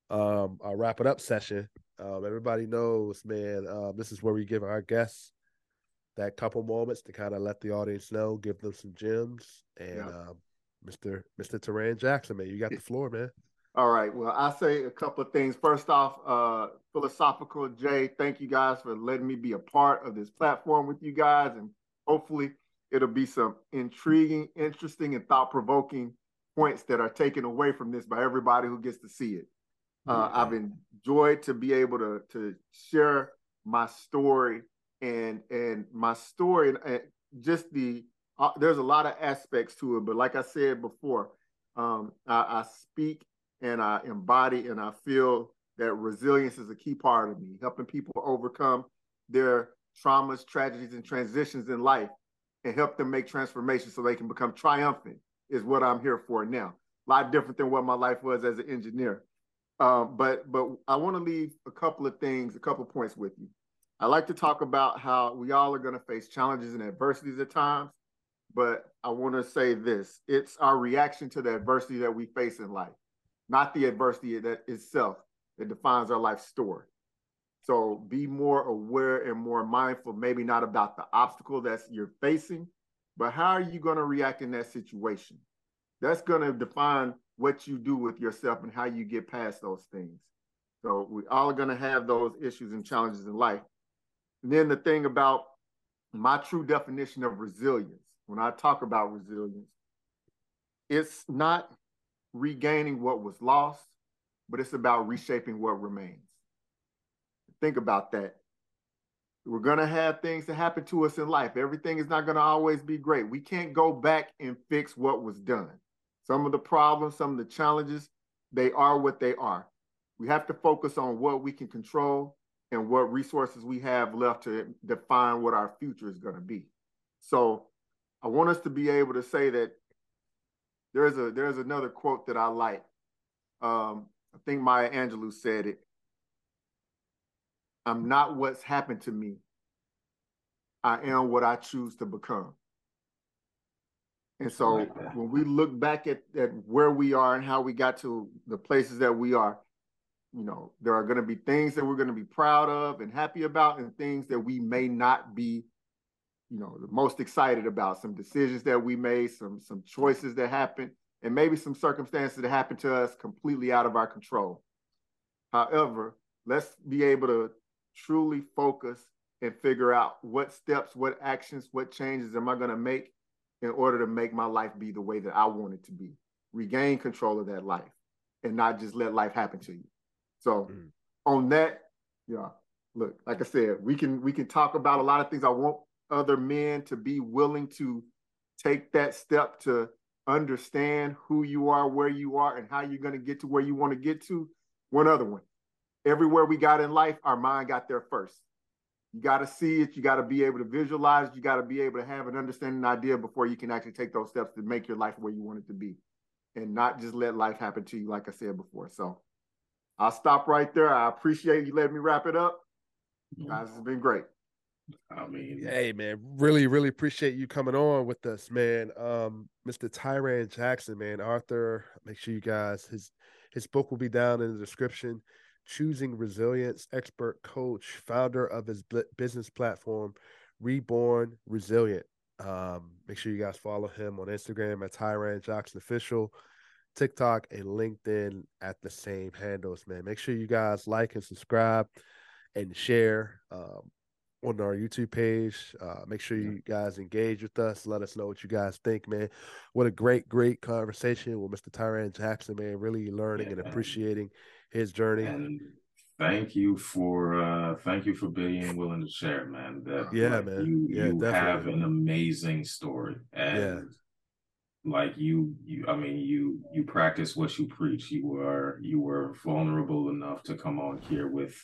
um our wrap it up session. Um, everybody knows, man. Um, this is where we give our guests that couple moments to kind of let the audience know, give them some gems. And yeah. um, Mr. Mr. Tyran Jackson, man, you got the floor, man. All right. Well, I say a couple of things. First off, uh, philosophical Jay, thank you guys for letting me be a part of this platform with you guys, and hopefully it'll be some intriguing, interesting, and thought provoking points that are taken away from this by everybody who gets to see it. Uh, I've enjoyed to be able to to share my story and and my story and just the uh, there's a lot of aspects to it, but like I said before, um, I, I speak and I embody and I feel that resilience is a key part of me, helping people overcome their traumas, tragedies, and transitions in life and help them make transformations so they can become triumphant is what I'm here for now. A lot different than what my life was as an engineer. Um, but but I want to leave a couple of things, a couple of points with you. I like to talk about how we all are going to face challenges and adversities at times, but I want to say this: it's our reaction to the adversity that we face in life, not the adversity that itself that defines our life story. So be more aware and more mindful, maybe not about the obstacle that you're facing, but how are you going to react in that situation? That's going to define what you do with yourself and how you get past those things. So we all are going to have those issues and challenges in life. And then the thing about my true definition of resilience, when I talk about resilience, it's not regaining what was lost, but it's about reshaping what remains. Think about that. We're going to have things that happen to us in life. Everything is not going to always be great. We can't go back and fix what was done. Some of the problems, some of the challenges, they are what they are. We have to focus on what we can control and what resources we have left to define what our future is going to be. So I want us to be able to say that there's a there's another quote that I like. Um, I think Maya Angelou said it. I'm not what's happened to me. I am what I choose to become. And so like when we look back at, at where we are and how we got to the places that we are, you know, there are going to be things that we're going to be proud of and happy about, and things that we may not be, you know, the most excited about. Some decisions that we made, some some choices that happened, and maybe some circumstances that happened to us completely out of our control. However, let's be able to truly focus and figure out what steps, what actions, what changes am I going to make in order to make my life be the way that I want it to be. Regain control of that life and not just let life happen to you. So mm. on that, yeah, look, like I said, we can we can talk about a lot of things. I want other men to be willing to take that step to understand who you are, where you are, and how you're going to get to where you want to get to. One other one. Everywhere we got in life, our mind got there first. You got to see it. You got to be able to visualize. You got to be able to have an understanding idea before you can actually take those steps to make your life where you want it to be and not just let life happen to you, like I said before. So I'll stop right there. I appreciate you letting me wrap it up. Mm-hmm. Guys, it's been great. I mean, hey man, really, really appreciate you coming on with us, man. Um, Mr. Tyran Jackson, man, Arthur. Make sure you guys his his book will be down in the description. Choosing Resilience, expert coach, founder of his business platform, Reborn Resilient. Um, make sure you guys follow him on Instagram at Tyran Jackson Official, TikTok, and LinkedIn at the same handles, man. Make sure you guys like and subscribe and share um, on our YouTube page. Uh, make sure you guys engage with us. Let us know what you guys think, man. What a great, great conversation with Mr. Tyran Jackson, man. Really learning yeah, and appreciating his journey. And thank you for uh thank you for being willing to share, man. That yeah, like, man. You yeah, you definitely. have an amazing story. And yeah. like you you I mean you you practice what you preach. You were you were vulnerable enough to come on here with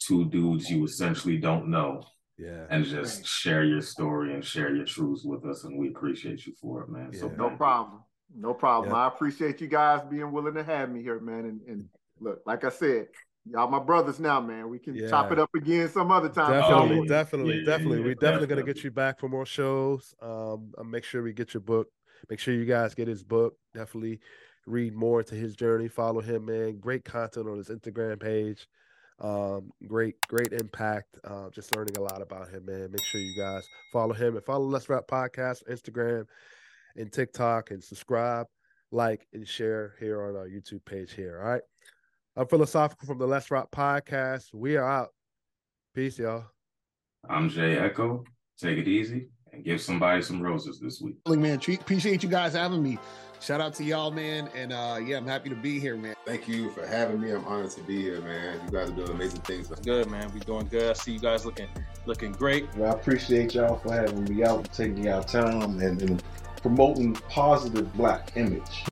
two dudes you essentially don't know. Yeah. And just share your story and share your truths with us. And we appreciate you for it, man. Yeah. So no problem. No problem. Yeah. I appreciate you guys being willing to have me here, man. And, and look, like I said, y'all my brothers now, man. We can yeah. chop it up again some other time. Definitely, definitely, yeah, definitely. Yeah, We're definitely, definitely gonna get you back for more shows. Um, I'll make sure we get your book. Make sure you guys get his book. Definitely read more to his journey. Follow him, man. Great content on his Instagram page. Um, great, great impact. Uh, just learning a lot about him, man. Make sure you guys follow him and follow Let's Rap Podcast, Instagram and TikTok, and subscribe, like, and share here on our YouTube page here. All right. I'm philosophical from the Let's Rock podcast. We are out. Peace, y'all. I'm Jay Echo. Take it easy and give somebody some roses this week. Man, appreciate you guys having me. shout out to y'all, man. And uh, yeah, I'm happy to be here, man. Thank you for having me. I'm honored to be here, man. You guys are doing amazing things. Good, man. We doing good. I see you guys looking looking great. Well, I appreciate y'all for having me out, taking y'all time, and, and promoting positive black image.